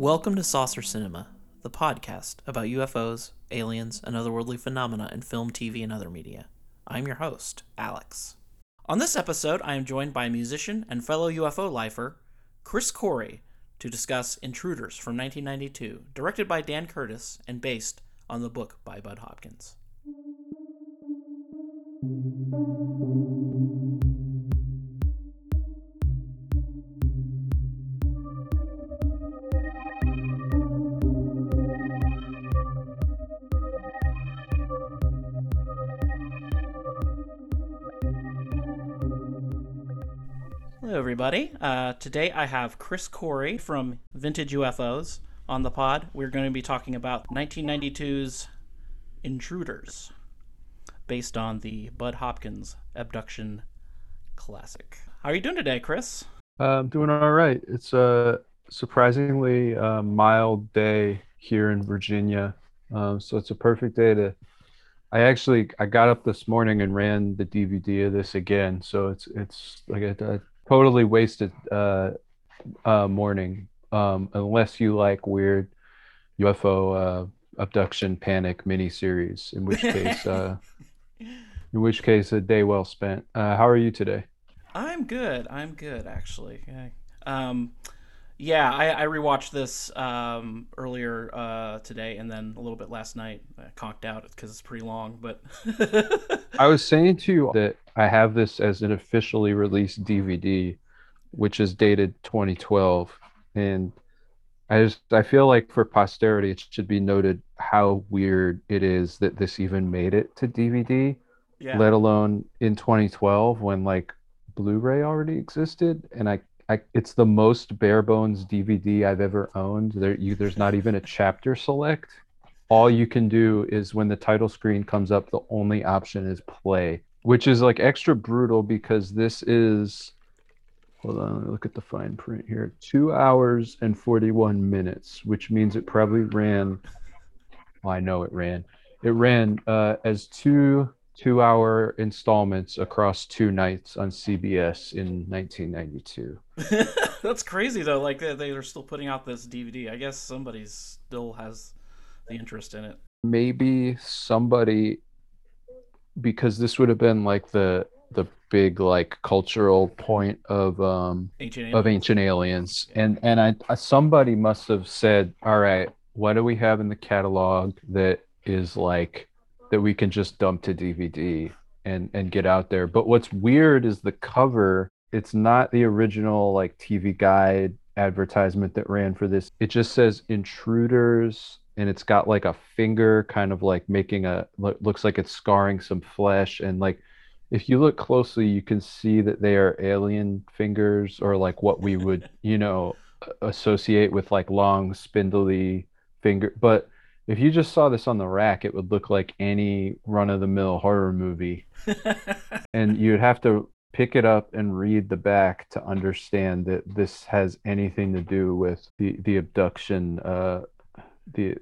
Welcome to Saucer Cinema, the podcast about UFOs, aliens, and otherworldly phenomena in film, TV, and other media. I'm your host, Alex. On this episode, I am joined by musician and fellow UFO lifer, Chris Corey, to discuss Intruders from 1992, directed by Dan Curtis and based on the book by Bud Hopkins. Hello, everybody. Uh, today I have Chris Corey from Vintage UFOs on the pod. We're going to be talking about 1992's Intruders, based on the Bud Hopkins abduction classic. How are you doing today, Chris? Uh, I'm doing all right. It's a surprisingly uh, mild day here in Virginia, um, so it's a perfect day to. I actually I got up this morning and ran the DVD of this again, so it's it's like a, a totally wasted uh, uh, morning um, unless you like weird UFO uh, abduction panic miniseries, in which case. Uh, in which case, a day well spent. Uh, how are you today? I'm good. I'm good, actually. Okay. Um, yeah, I, I rewatched this um, earlier uh, today and then a little bit last night. I conked out because it's pretty long, but I was saying to you that I have this as an officially released DVD, which is dated 2012, and I just I feel like for posterity it should be noted how weird it is that this even made it to DVD, yeah. let alone in 2012 when like Blu-ray already existed, and I. I, it's the most bare bones DVD I've ever owned. There, you, there's not even a chapter select. All you can do is when the title screen comes up, the only option is play, which is like extra brutal because this is hold on let me look at the fine print here two hours and 41 minutes which means it probably ran well, i know it ran it ran uh, as two two hour installments across two nights on cbs in 1992 That's crazy though. Like they, they are still putting out this DVD. I guess somebody still has the interest in it. maybe somebody because this would have been like the the big like cultural point of um Ancient of ancient aliens. And and I, I somebody must have said all right what do we have in the catalog that is like that we can just dump to dvd and and get out there? But what's weird is the cover it's not the original like tv guide advertisement that ran for this. It just says intruders and it's got like a finger kind of like making a looks like it's scarring some flesh and like if you look closely you can see that they are alien fingers or like what we would you know associate with like long spindly finger but if you just saw this on the rack it would look like any run-of-the-mill horror movie. And you'd have to pick it up and read the back to understand that this has anything to do with the the abduction uh the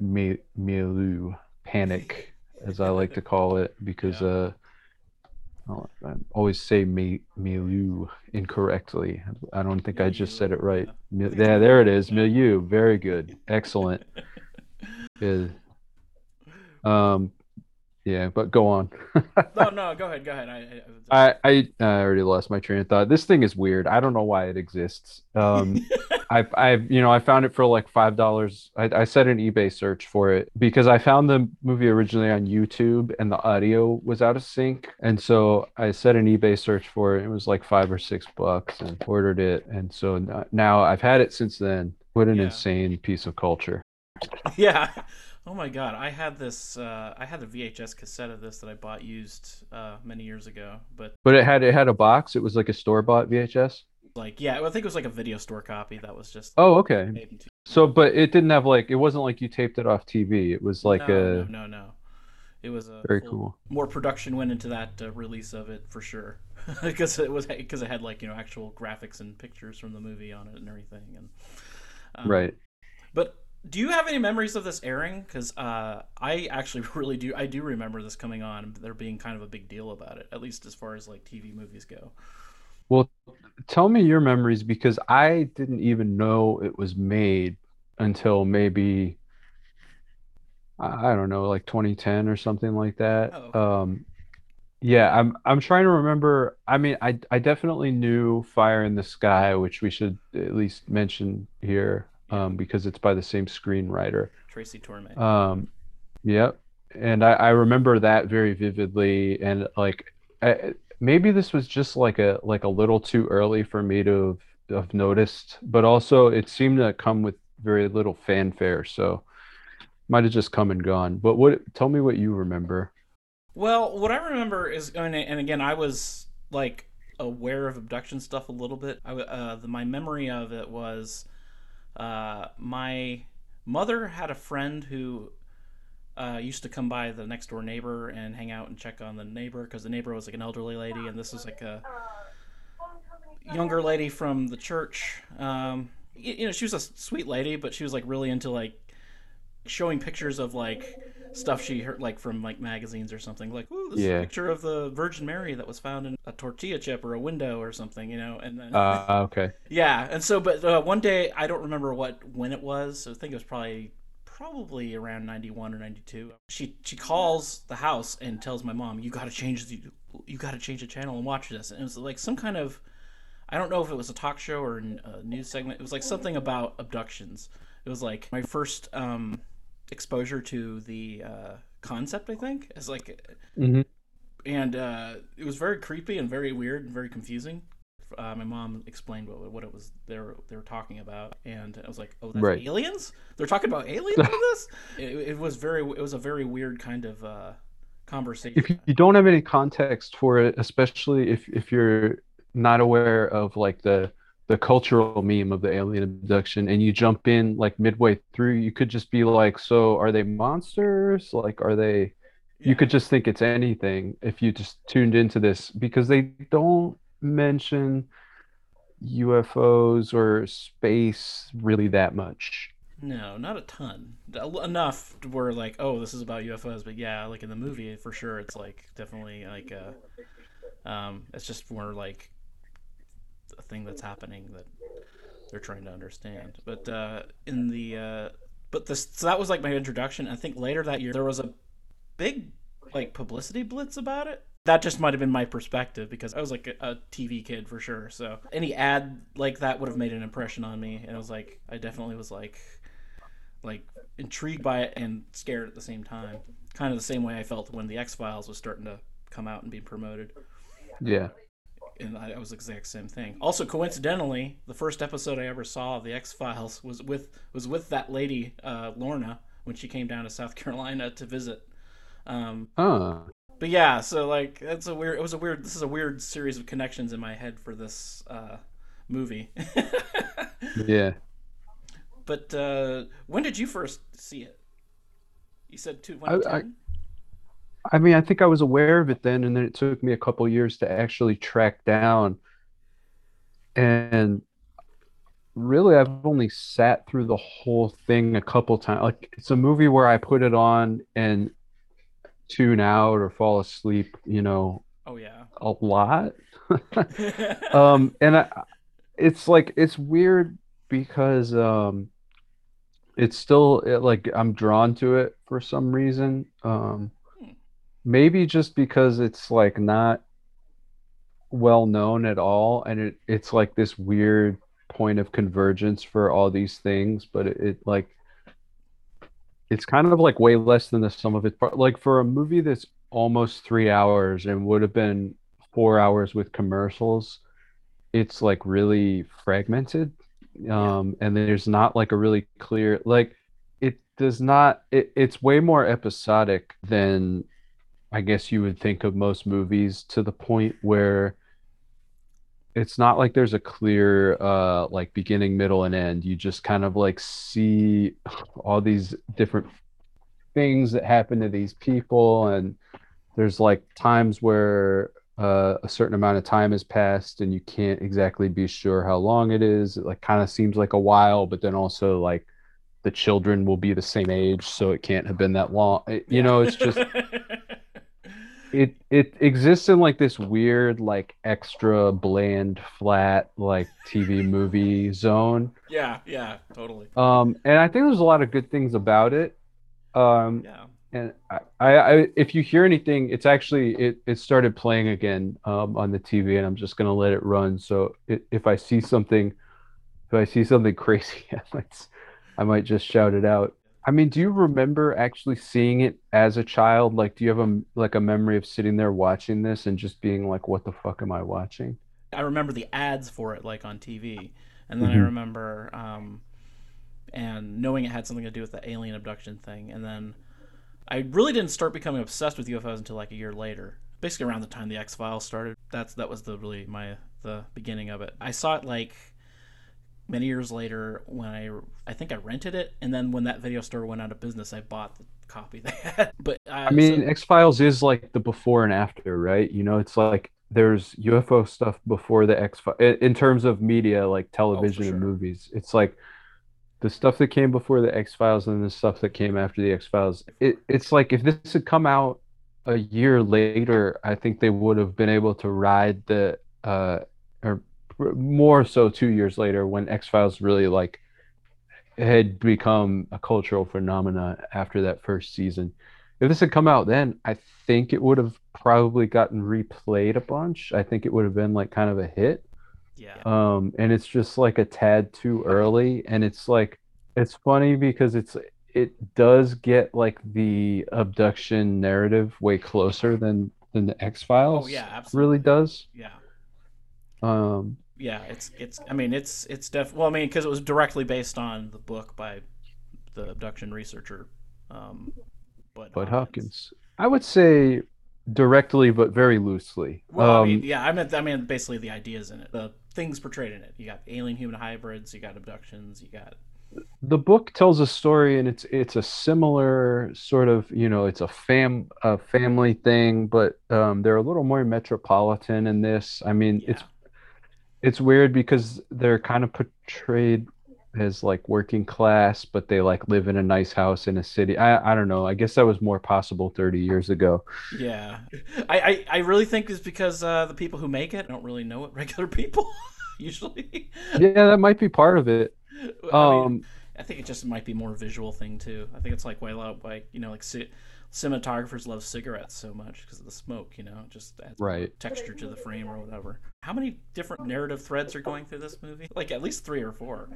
milieu panic as i like to call it because Yeah. uh oh, I always say mi- milieu incorrectly. I don't think I just said it right. Yeah, there it is. Milieu. Very good. Excellent. Good. Um, yeah, but go on. no, no, go ahead, go ahead. I, I, I, I I already lost my train of thought. This thing is weird. I don't know why it exists. Um, I've I've you know I found it for like five dollars. I, I set an eBay search for it because I found the movie originally on YouTube and the audio was out of sync, and so I set an eBay search for it. It was like five or six bucks and ordered it, and so now I've had it since then. What an Yeah. insane piece of culture. yeah. Oh my god, I had this. Uh, I had a VHS cassette of this that I bought used uh, many years ago. But But it had it had a box. It was like a store bought VHS. like, yeah, I think it was like a video store copy that was just. Oh, okay. So, but it didn't have like it wasn't like you taped it off TV. It was like no, a no, no, no. It was a very full- cool. More production went into that uh, release of it for sure. because it was because it had like you know actual graphics and pictures from the movie on it and everything. And um, right. But do you have any memories of this airing? Because uh, I actually really do. I do remember this coming on. There being kind of a big deal about it, at least as far as like TV movies go. Well, tell me your memories because I didn't even know it was made until maybe I don't know, like 2010 or something like that. Oh, okay. Um, yeah, I'm I'm trying to remember. I mean, I I definitely knew Fire in the Sky, which we should at least mention here, um, because it's by the same screenwriter, Tracy Torme. Um, yep, and I I remember that very vividly, and like I, maybe this was just like a like a little too early for me to have, have noticed, but also it seemed to come with very little fanfare, so might have just come and gone. But what? Tell me what you remember. Well, what I remember is, and again, I was like aware of abduction stuff a little bit. I, uh, the, my memory of it was uh, my mother had a friend who uh, used to come by the next door neighbor and hang out and check on the neighbor because the neighbor was like an elderly lady, and this was like a younger lady from the church. Um, you, you know, she was a sweet lady, but she was like really into like showing pictures of like stuff she heard like from like magazines or something like ooh this yeah. is a picture of the virgin mary that was found in a tortilla chip or a window or something you know and then uh okay yeah and so but uh, one day i don't remember what when it was so i think it was probably probably around 91 or 92 she she calls the house and tells my mom you got to change the you got to change the channel and watch this and it was like some kind of i don't know if it was a talk show or a news segment it was like something about abductions it was like my first um exposure to the uh, concept. I think is like, mm-hmm. and uh, it was very creepy and very weird and very confusing. Uh, my mom explained what, what it was they were they were talking about, and I was like, "Oh, that's right. aliens! They're talking about aliens in this." It, it, was very it was a very weird kind of uh, conversation. If you don't have any context for it, especially if if you're not aware of like the the cultural meme of the alien abduction and you jump in like midway through you could just be like so are they monsters like are they yeah. you could just think it's anything if you just tuned into this because they don't mention UFOs or space really that much. No, not a ton. Enough where like, oh, this is about UFOs, but yeah, like in the movie for sure, it's like definitely like uh, um, it's just more like a thing that's happening that they're trying to understand. But uh, in the uh, but this so that was like my introduction. I think later that year there was a big like publicity blitz about it. That just might have been my perspective because I was like a, a TV kid for sure. So any ad like that would have made an impression on me, and I was like, I definitely was like, like intrigued by it and scared at the same time. Kind of the same way I felt when the X Files was starting to come out and be promoted. Yeah and I, was the exact same thing. Also, coincidentally, the first episode I ever saw of the X Files was with was with that lady uh, Lorna when she came down to South Carolina to visit. Um, oh. But yeah, so like it's a weird. It was a weird. This is a weird series of connections in my head for this uh, movie. yeah. But uh, when did you first see it? You said two. I, I, I mean, I think I was aware of it then, and then it took me a couple years to actually track down. And really, I've only sat through the whole thing a couple times. Like, it's a movie where I put it on and tune out or fall asleep, you know. Oh, yeah. A lot. um, and I, it's like, it's weird because, um, it's still it, like I'm drawn to it for some reason. Um, maybe just because it's like not well known at all and it, it's like this weird point of convergence for all these things but it, it like it's kind of like way less than the sum of it part like for a movie that's almost three hours and would have been four hours with commercials it's like really fragmented. Um and there's not like a really clear like it does not it, it's way more episodic than I guess you would think of most movies to the point where it's not like there's a clear uh like beginning middle and end you just kind of like see all these different things that happen to these people and there's like times where uh, a certain amount of time has passed and you can't exactly be sure how long it is. It like kind of seems like a while, but then also like the children will be the same age, so it can't have been that long. It- you Yeah. know, it's just it it exists in like this weird like extra bland flat like TV movie zone. yeah, yeah, totally. Um, and I think there's a lot of good things about it. Um, Yeah. and I, I, I if you hear anything, it's actually it it started playing again um, on the TV, and I'm just gonna let it run. So it, if I see something, if I see something crazy, I might I might just shout it out. I mean, do you remember actually seeing it as a child? Like, do you have a like a memory of sitting there watching this and just being like, "What the fuck am I watching?" I remember the ads for it like on TV, and then I Mhm. remember um, and knowing it had something to do with the alien abduction thing, and then I really didn't start becoming obsessed with UFOs until like a year later, basically around the time the X Files started. That's that was the really my the beginning of it. I saw it like many years later when I I think I rented it, and then when that video store went out of business, I bought the copy they had. But uh, I mean, X Files is like the before and after, right? You know, it's like there's UFO stuff before the X Files in terms of media, like television and sure. movies. It's like the stuff that came before the X Files and the stuff that came after the X Files. It, it's like if this had come out a year later, I think they would have been able to ride the, uh, or more so two years later when X Files really like had become a cultural phenomenon after that first season. If this had come out then, I think it would have probably gotten replayed a bunch. I think it would have been like kind of a hit. yeah, Um, and it's just like a tad too early. And it's like, it's funny because it's, it does get like the abduction narrative way closer than, than the X Files oh yeah, absolutely, really does. yeah. Um, yeah it's it's i mean it's it's def well i mean because it was directly based on the book by the abduction researcher um but Bud Hopkins. I would say directly, but very loosely. well i Um, mean yeah i meant i mean basically the ideas in it the things portrayed in it you got alien human hybrids you got abductions you got the book tells a story and it's it's a similar sort of you know it's a fam a family thing but um they're a little more metropolitan in this i mean yeah it's it's weird because they're kind of portrayed as like working class but they like live in a nice house in a city. I i don't know. I guess that was more possible 30 years ago. Yeah. I, I i really think it's because uh the people who make it don't really know what regular people usually yeah that might be part of it. I mean, um I think it just might be more visual thing too. I think it's like why a lot like you know like cinematographers love cigarettes so much because of the smoke. You know, it just adds right texture to the frame or whatever. How many different narrative threads are going through this movie? Like at least three or four.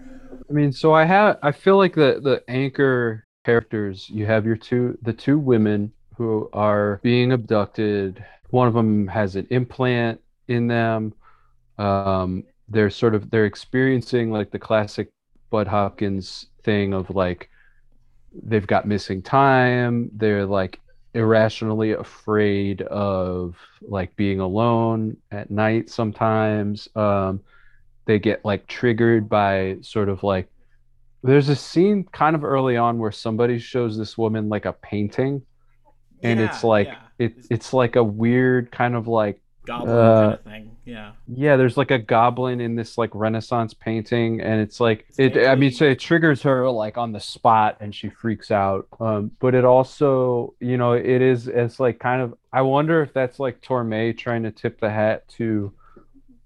I mean, so I have I feel like the the anchor characters, you have your two the two women who are being abducted. One of them has an implant in them. Um they're sort of they're experiencing like the classic Bud Hopkins thing of like they've got missing time. They're like irrationally afraid of like being alone at night sometimes. Um they get like triggered by sort of like there's a scene kind of early on where somebody shows this woman like a painting and it's like yeah. it it's like a weird kind of like goblin uh, kind of thing. Yeah, yeah there's like a goblin in this like renaissance painting and it's like It's it i mean so it triggers her like on the spot and she freaks out um but it also you know it is it's like kind of i wonder if that's like torme trying to tip the hat to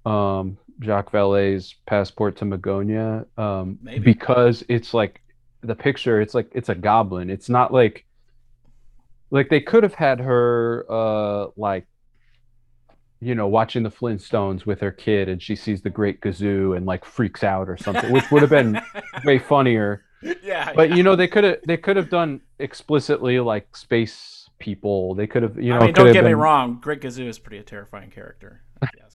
um jacques vallée's passport to magonia um Maybe. because it's like the picture it's like it's a goblin it's not like like they could have had her uh like you know watching the flintstones with her kid and she sees the great gazoo and like freaks out or something which would have been way funnier yeah, but yeah. you know they could have they could have done explicitly like space people they could have you know I mean, don't get me wrong. Great Gazoo is pretty a terrifying character. Yes.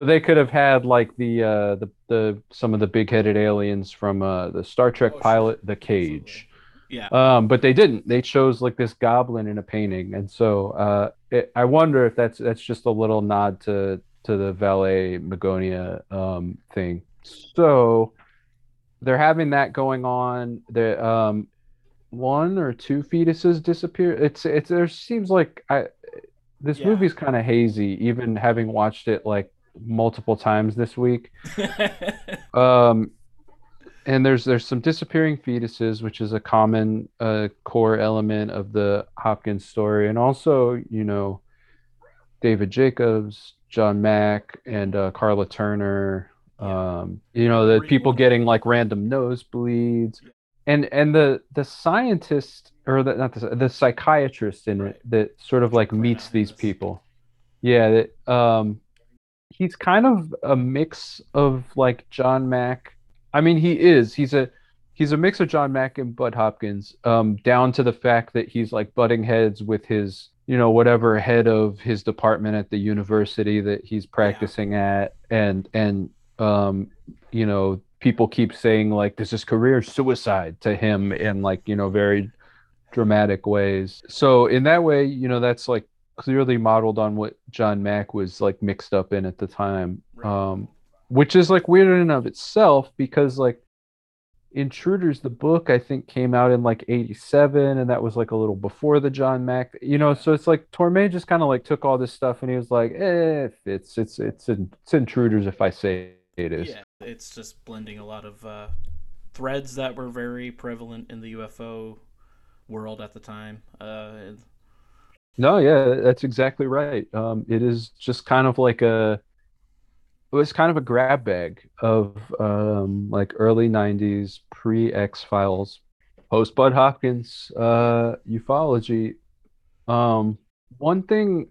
they could have had like the uh the the some of the big-headed aliens from uh the Star Trek Oh, sure. pilot The Cage Yeah. um but they didn't they chose like this goblin in a painting and so uh it, i wonder if that's that's just a little nod to to the vallée magonia um thing so they're having that going on the um one or two fetuses disappear it's it's there seems like i this Yeah. movie's kind of hazy, even having watched it like multiple times this week. Um, and there's there's some disappearing fetuses, which is a common uh, core element of the Hopkins story, and also you know David Jacobs, John Mack, and uh, Karla Turner. Yeah. Um, you know the people getting like random nosebleeds, and and the the scientist or the not the, the psychiatrist in Right. it that sort of like meets these people. Yeah, that um he's kind of a mix of like John Mack. I mean, he is. He's a he's a mix of John Mack and Bud Hopkins, um, down to the fact that he's like butting heads with his, you know, whatever head of his department at the university that he's practicing at, and and um, you know, people keep saying like this is career suicide to him in like you know very dramatic ways. So in that way, you know, that's like clearly modeled on what John Mack was like mixed up in at the time. Right. Um, which is like weird in and of itself because like Intruders, the book, I think came out in like 87, and that was like a little before the John Mack, you know, so it's like Torme just kind of like took all this stuff and he was like, eh, it's it's it's it's Intruders if I say it is. yeah, it's just blending a lot of uh, threads that were very prevalent in the UFO world at the time. Uh, No, yeah, that's exactly right. Um, it is just kind of like a, it was kind of a grab bag of um, like early 90s pre X Files, post Bud Hopkins uh, ufology. Um, one thing,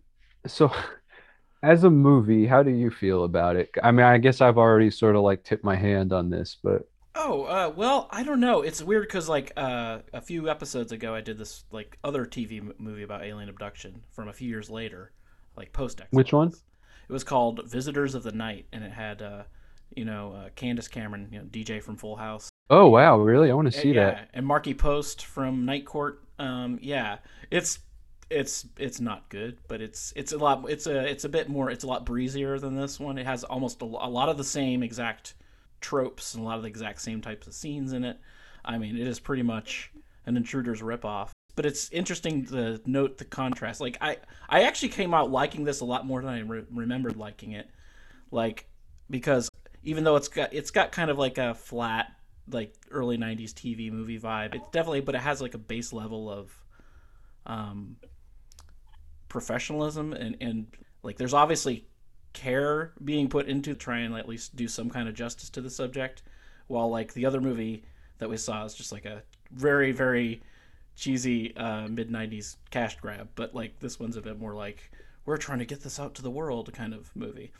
so as a movie, how do you feel about it? I mean, I guess I've already sort of like tipped my hand on this, but oh, uh, well, I don't know. It's weird because like uh, a few episodes ago, I did this like other TV movie about alien abduction from a few years later, like post X. which one? It was called Visitors of the Night, and it had uh, you know uh, Candace Cameron, you know DJ from Full House. Oh, wow, really? I want to see yeah, that. and Markie Post from Night Court. Um, yeah, it's it's it's not good, but it's it's a lot. It's a it's a bit more. It's a lot breezier than this one. It has almost a, a lot of the same exact tropes and a lot of the exact same types of scenes in it. I mean, it is pretty much an Intruders ripoff. But it's interesting to note the contrast. Like I, I actually came out liking this a lot more than I re- remembered liking it. Like because even though it's got it's got kind of like a flat like early 90s TV movie vibe. It's definitely but it has like a base level of um professionalism and and like there's obviously care being put into trying at least do some kind of justice to the subject while like the other movie that we saw is just like a very very cheesy uh, mid 90s cash grab but like this one's a bit more like we're trying to get this out to the world kind of movie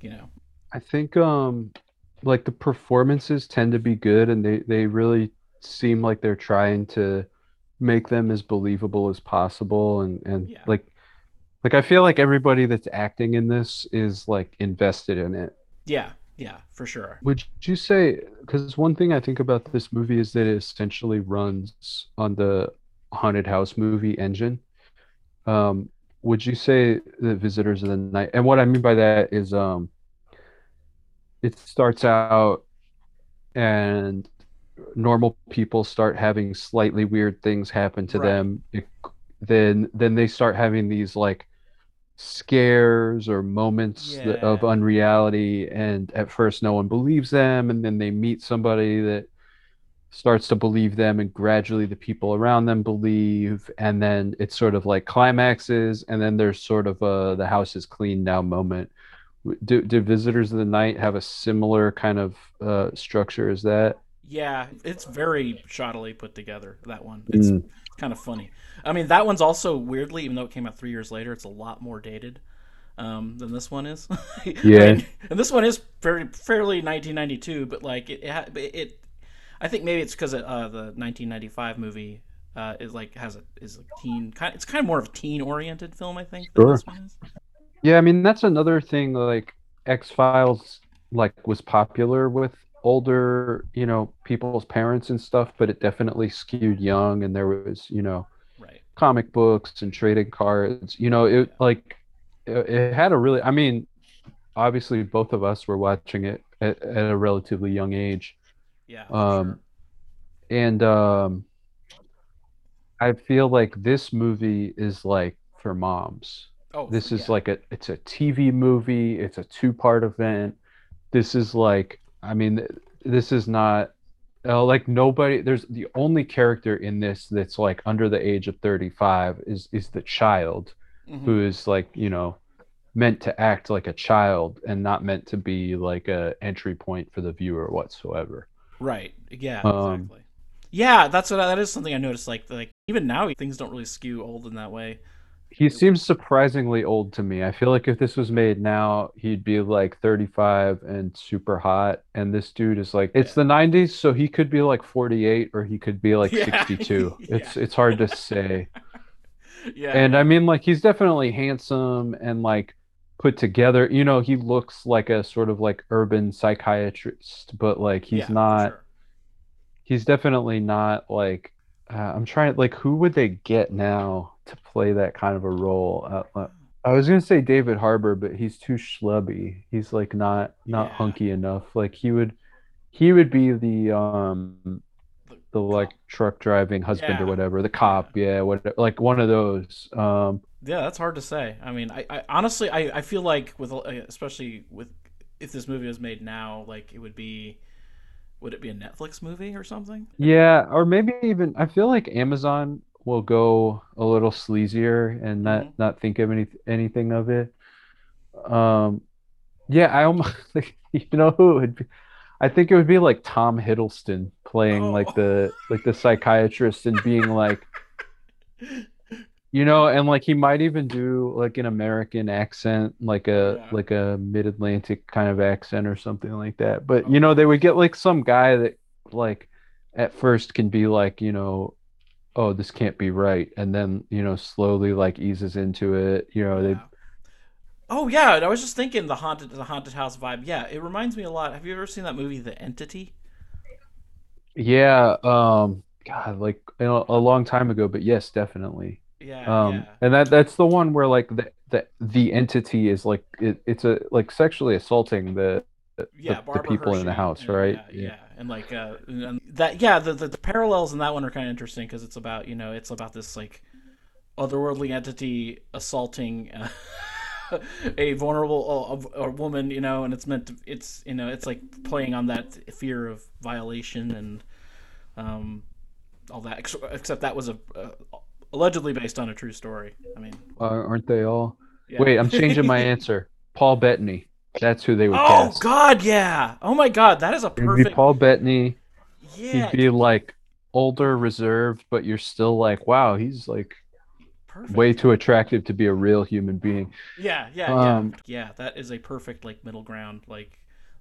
you know I think um like the performances tend to be good and they they really seem like they're trying to make them as believable as possible and and Yeah. like like I feel like everybody that's acting in this is like invested in it. yeah yeah for sure Would you say because one thing I think about this movie is that it essentially runs on the haunted house movie engine. Um would you say that Visitors of the Night and what I mean by that is um it starts out and normal people start having slightly weird things happen to Right. them it, then then they start having these like scares or moments that, of unreality and at first no one believes them and then they meet somebody that starts to believe them and gradually the people around them believe and then it's sort of like climaxes and then there's sort of a the house is clean now moment do, do visitors of the night have a similar kind of uh, structure as that Yeah, it's very shoddily put together. That one, it's Mm. kind of funny. I mean, that one's also weirdly, even though it came out three years later, it's a lot more dated um, than this one is. I Yeah. mean, and this one is very fairly 1992, but like it, it, it I think maybe it's because uh, the 1995 movie uh, is like has a is a teen kind. It's kind of more of a teen oriented film, I think. Sure. this one is. Yeah, I mean that's another thing like X-Files like was popular with older, you know, people's parents and stuff, but it definitely skewed young and there was, you know, Right. comic books and trading cards. You know, it like it, it had a really I mean, obviously both of us were watching it at, at a relatively young age. Yeah. Um, sure. And um I feel like this movie is like for moms. Oh, This is yeah. like a it's a TV movie. It's a two-part event. This is like I mean this is not uh, like nobody there's the only character in this that's like under the age of 35 is is the child Mhm. who is like, you know, meant to act like a child and not meant to be like a entry point for the viewer whatsoever. Right. Yeah. Um, exactly. Yeah, that's what I, that is something I noticed. Like like even now things don't really skew old in that way. He seems surprisingly old to me. I feel like if this was made now, he'd be like 35 and super hot. And this dude is like, it's Yeah. the 90s, so he could be like 48 or he could be like Yeah. 62. It's Yeah. it's hard to say. Yeah. And I mean, like, he's definitely handsome and like put together. You know, he looks like a sort of like urban psychiatrist, but like he's Yeah, not. sure. He's definitely not like. Uh, I'm trying. Like, who would they get now to play that kind of a role? Uh, uh, I was gonna say David Harbour, but he's too schlubby. He's like not not Yeah. hunky enough. Like he would, he would be the um the like truck driving husband Yeah. or whatever, the cop, yeah, what like one of those. Um, Yeah, that's hard to say. I mean, I, I honestly, I, I feel like with, uh, especially with, if this movie was made now, like it would be, would it be a Netflix movie or something? yeah, or maybe even I feel like Amazon will go a little sleazier and not Mhm. not think of any anything of it. Um, yeah, I almost like, you know who it would be. I think it would be like Tom Hiddleston playing oh. like Oh. the like the psychiatrist and being like you know and like he might even do like an American accent like a Yeah. like a mid-Atlantic kind of accent or something like that but you know they would get like some guy that like at first can be like you know oh this can't be right and then you know slowly like eases into it you know they Yeah. Oh yeah, and I was just thinking the haunted the haunted house vibe. Yeah, it reminds me a lot. Have you ever seen that movie, The Entity? yeah um god like you know, a long time ago but yes definitely Yeah, Um, yeah, and that that's the one where like the the, the entity is like it, it's a like sexually assaulting the yeah. the people in the house, and- right? Yeah, Yeah. yeah, and like uh, and that. Yeah, the, the the parallels in that one are kind of interesting because it's about you know it's about this like otherworldly entity assaulting. Uh, a vulnerable uh, a, a woman, you know, and it's meant to. It's you know, it's like playing on that fear of violation and um, all that. Except that was a uh, allegedly based on a true story. I mean, uh, aren't they all yeah. wait i'm changing my answer paul bettany that's who they would Oh cast God, yeah. Oh my God, that is a it'd be perfect. paul bettany yeah, he'd be like older reserved but you're still like wow he's like perfect. way too attractive to be a real human being Yeah, yeah, Um, yeah, yeah. That is a perfect like middle ground. Like,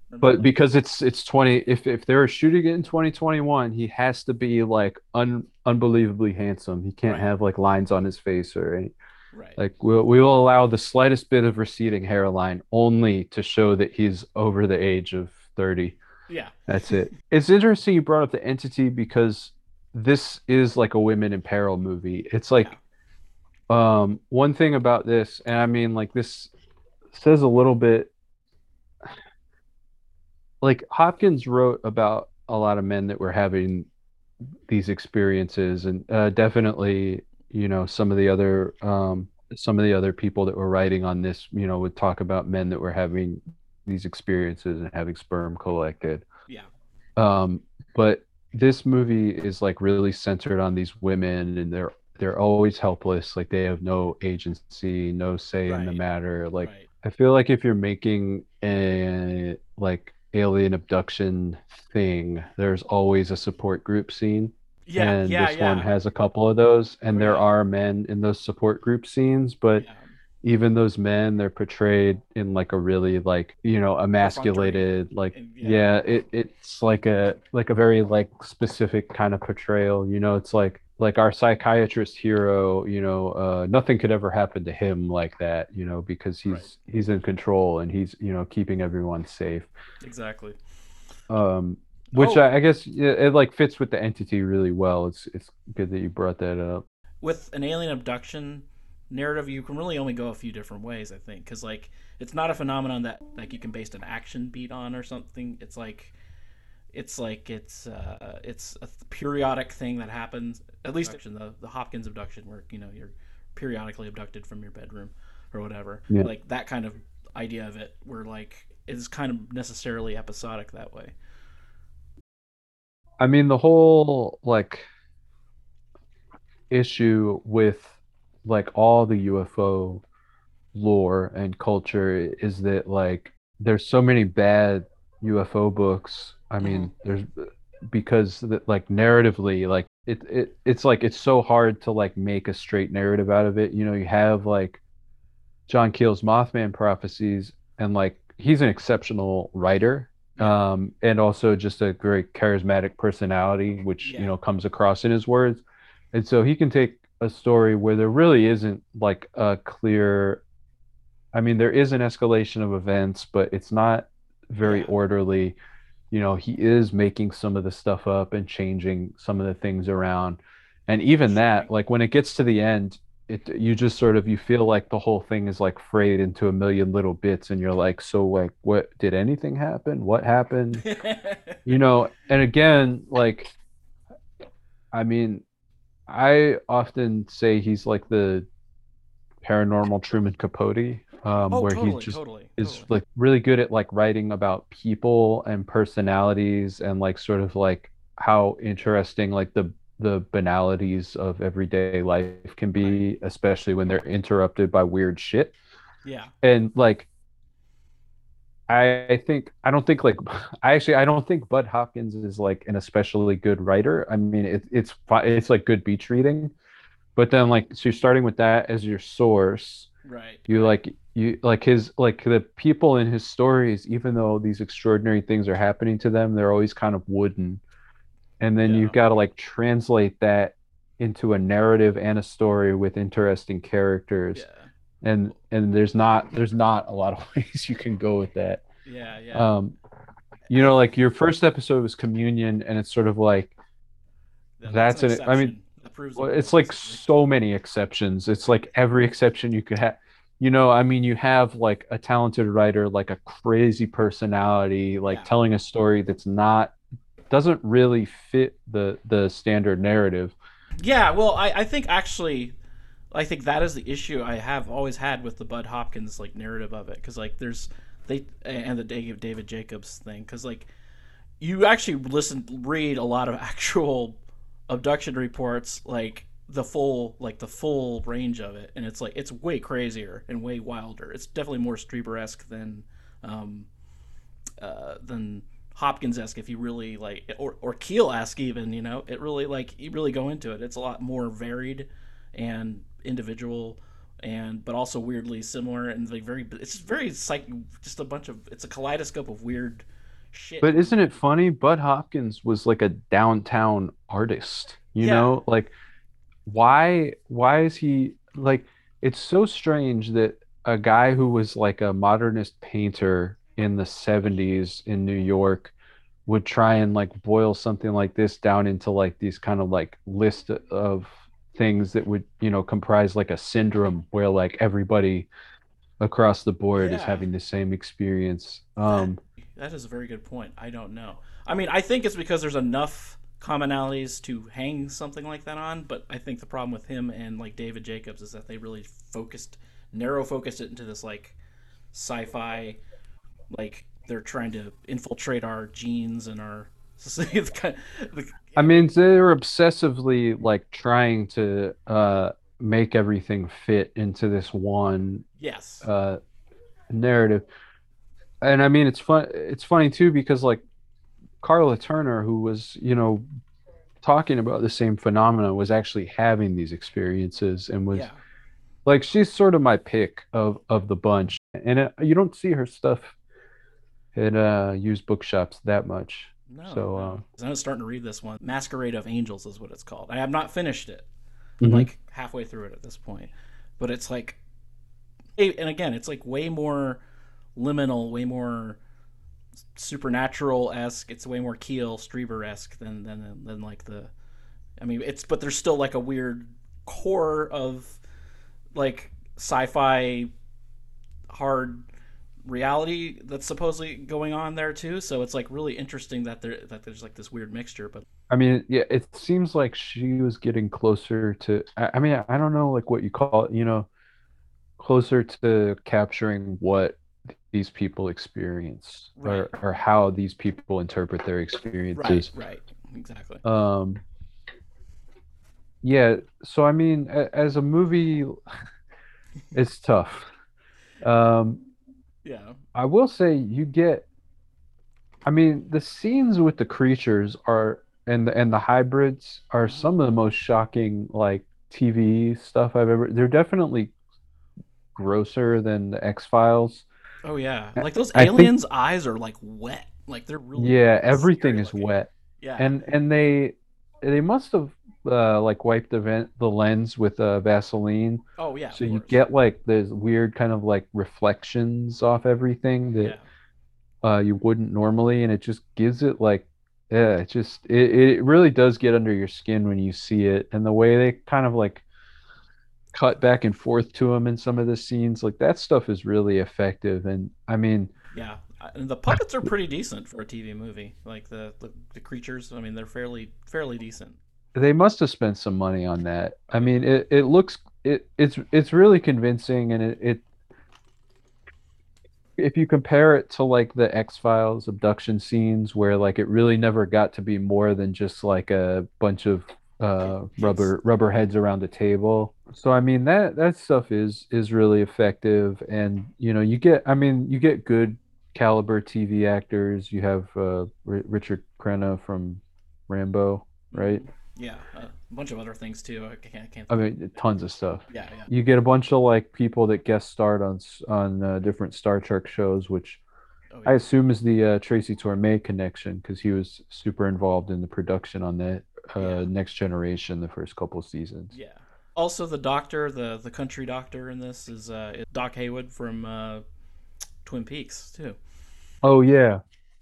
but because it's it's 20 if if they're shooting it in 2021 he has to be like un, unbelievably handsome he can't Right. have like lines on his face or any right, like we'll, we will allow the slightest bit of receding hairline only to show that he's over the age of 30 yeah, that's it it's interesting you brought up the entity because this is like a women in peril movie it's like um one thing about this and i mean like this says a little bit like hopkins wrote about a lot of men that were having these experiences and uh, definitely you know some of the other um some of the other people that were writing on this you know would talk about men that were having these experiences and having sperm collected. Yeah, um but this movie is like really centered on these women and they're they're always helpless like they have no agency no say in the matter like right. i feel like if you're making a like alien abduction thing there's always a support group scene Yeah, and yeah, this yeah. one has a couple of those and oh, there are men in those support group scenes but yeah. even those men they're portrayed in like a really like you know emasculated like And, yeah, yeah. it, it's like a like a very like specific kind of portrayal you know it's like like our psychiatrist hero you know uh nothing could ever happen to him like that you know because he's Right. he's in control and he's you know keeping everyone safe exactly. um which Oh. I, I guess it, it like fits with the entity really well it's it's good that you brought that up with an alien abduction narrative you can really only go a few different ways i think because like it's not a phenomenon that like you can base an action beat on or something it's like it's like it's uh it's a periodic thing that happens at least in the, the hopkins abduction where you know you're periodically abducted from your bedroom or whatever. Yeah. Like that kind of idea of it, where like it's kind of necessarily episodic that way. I mean, the whole like issue with like all the UFO lore and culture is that like there's so many bad UFO books. I mean, there's because that like narratively like it, it it's like it's so hard to like make a straight narrative out of it. You know, you have like John Keel's Mothman prophecies and like he's an exceptional writer um and also just a very charismatic personality which Yeah. you know comes across in his words and so he can take a story where there really isn't like a clear I mean there is an escalation of events but it's not very Yeah. orderly you know he is making some of the stuff up and changing some of the things around. And even that like when it gets to the end it you just sort of you feel like the whole thing is like frayed into a million little bits and you're like so like what did anything happen? What happened? You know and again like i mean i often say he's like the paranormal truman capote um oh, where totally, he just totally, is totally. like really good at like writing about people and personalities and like sort of like how interesting like the the banalities of everyday life can be especially when they're interrupted by weird shit yeah, and like I think I don't think like I actually I don't think Bud Hopkins is like an especially good writer. I mean it, it's it's like good beach reading, but then like so you're starting with that as your source. right. You like you like his like the people in his stories, even though these extraordinary things are happening to them, they're always kind of wooden. And then Yeah. you've got to like translate that into a narrative and a story with interesting characters Yeah, and and there's not there's not a lot of ways you can go with that yeah, yeah. um you know like your first episode was communion and it's sort of like That- that's an an- I mean, exception. That proves the well, it's like so many exceptions it's like every exception you could have you know i mean you have like a talented writer like a crazy personality like Yeah. telling a story that's not doesn't really fit the the standard narrative Yeah, well, I, I think actually, I think that is the issue I have always had with the Bud Hopkins like narrative of it, because like there's they and the David David Jacobs thing, because like you actually listen read a lot of actual abduction reports, like the full like the full range of it, and it's like it's way crazier and way wilder. It's definitely more Strieber esque than um, uh, than Hopkins esque if you really like, or or Keel esque even. You know, it really like you really go into it. It's a lot more varied and individual, and but also weirdly similar and like very. It's very psych. Just a bunch of. It's a kaleidoscope of weird shit. But isn't it funny? Bud Hopkins was like a downtown artist, you Yeah. know? Like why why is he like it's so strange that a guy who was like a modernist painter in the 70s in New York would try and like boil something like this down into like these kind of like list of things that would, you know, comprise like a syndrome where like everybody across the board is having the same experience. Um That is a very good point. I don't know. I mean, I think it's because there's enough commonalities to hang something like that on, but I think the problem with him and like David Jacobs is that they really focused, narrow focused it into this like sci-fi, like they're trying to infiltrate our genes and our society. the the- I mean, they're obsessively like trying to uh, make everything fit into this one yes, uh, narrative, and I mean, it's fun. It's funny too because like Karla Turner, who was you know talking about the same phenomena, was actually having these experiences and was yeah, like she's sort of my pick of of the bunch, and it, you don't see her stuff at uh, used bookshops that much. no. So, no. uh, I was starting to read this one. Masquerade of Angels is what it's called. I have not finished it. Mhm. like halfway through it at this point. But it's like, and again, it's like way more liminal, way more supernatural esque. It's way more Keel Strieber esque than, than than like the. I mean, it's but there's still like a weird core of like sci-fi hard reality that's supposedly going on there too. So it's like really interesting that there that there's like this weird mixture. But I mean, yeah, it seems like she was getting closer to. I, I mean, I don't know, like what you call it, you know, closer to capturing what these people experience Right. or, or how these people interpret their Right, experiences. right, exactly. Um, yeah, so I mean, as a movie, it's tough. Um, Yeah, I will say you get, I mean, the scenes with the creatures are and the, and the hybrids are some of the most shocking like TV stuff I've ever. They're definitely grosser than the X-Files. Oh yeah, like those I think- aliens' eyes are like wet, like they're really Yeah, everything is looking. wet. Yeah, and and they they must have uh, like wiped the vent the lens with uh, Vaseline, oh yeah, so you get like there's weird kind of like reflections off everything yeah, that uh, you wouldn't normally, and it just gives it like yeah, it just it, it really does get under your skin when you see it, and the way they kind of like cut back and forth to them in some of the scenes, like that stuff is really effective, and I mean. yeah. And the puppets are pretty decent for a TV movie. Like the, the the creatures, I mean, they're fairly fairly decent. they must have spent some money on that. I mean, it, it looks it it's it's really convincing, and it, it if you compare it to like the X Files abduction scenes, where like it really never got to be more than just like a bunch of uh, rubber rubber heads around a table. So I mean that that stuff is is really effective, and you know you get I mean you get good caliber TV actors. You have uh, R- Richard Crenna from Rambo, right? Yeah, a bunch of other things too. I can't, I can't. I mean, tons of stuff. yeah, yeah. You get a bunch of like people that guest starred on on uh, different Star Trek shows, which Oh, I assume is the uh, Tracy Torme connection because he was super involved in the production on that uh, Yeah. Next Generation, the first couple seasons. Yeah. Also, the doctor, the the country doctor in this is uh, Doc Hayward from uh, Twin Peaks too. Oh yeah,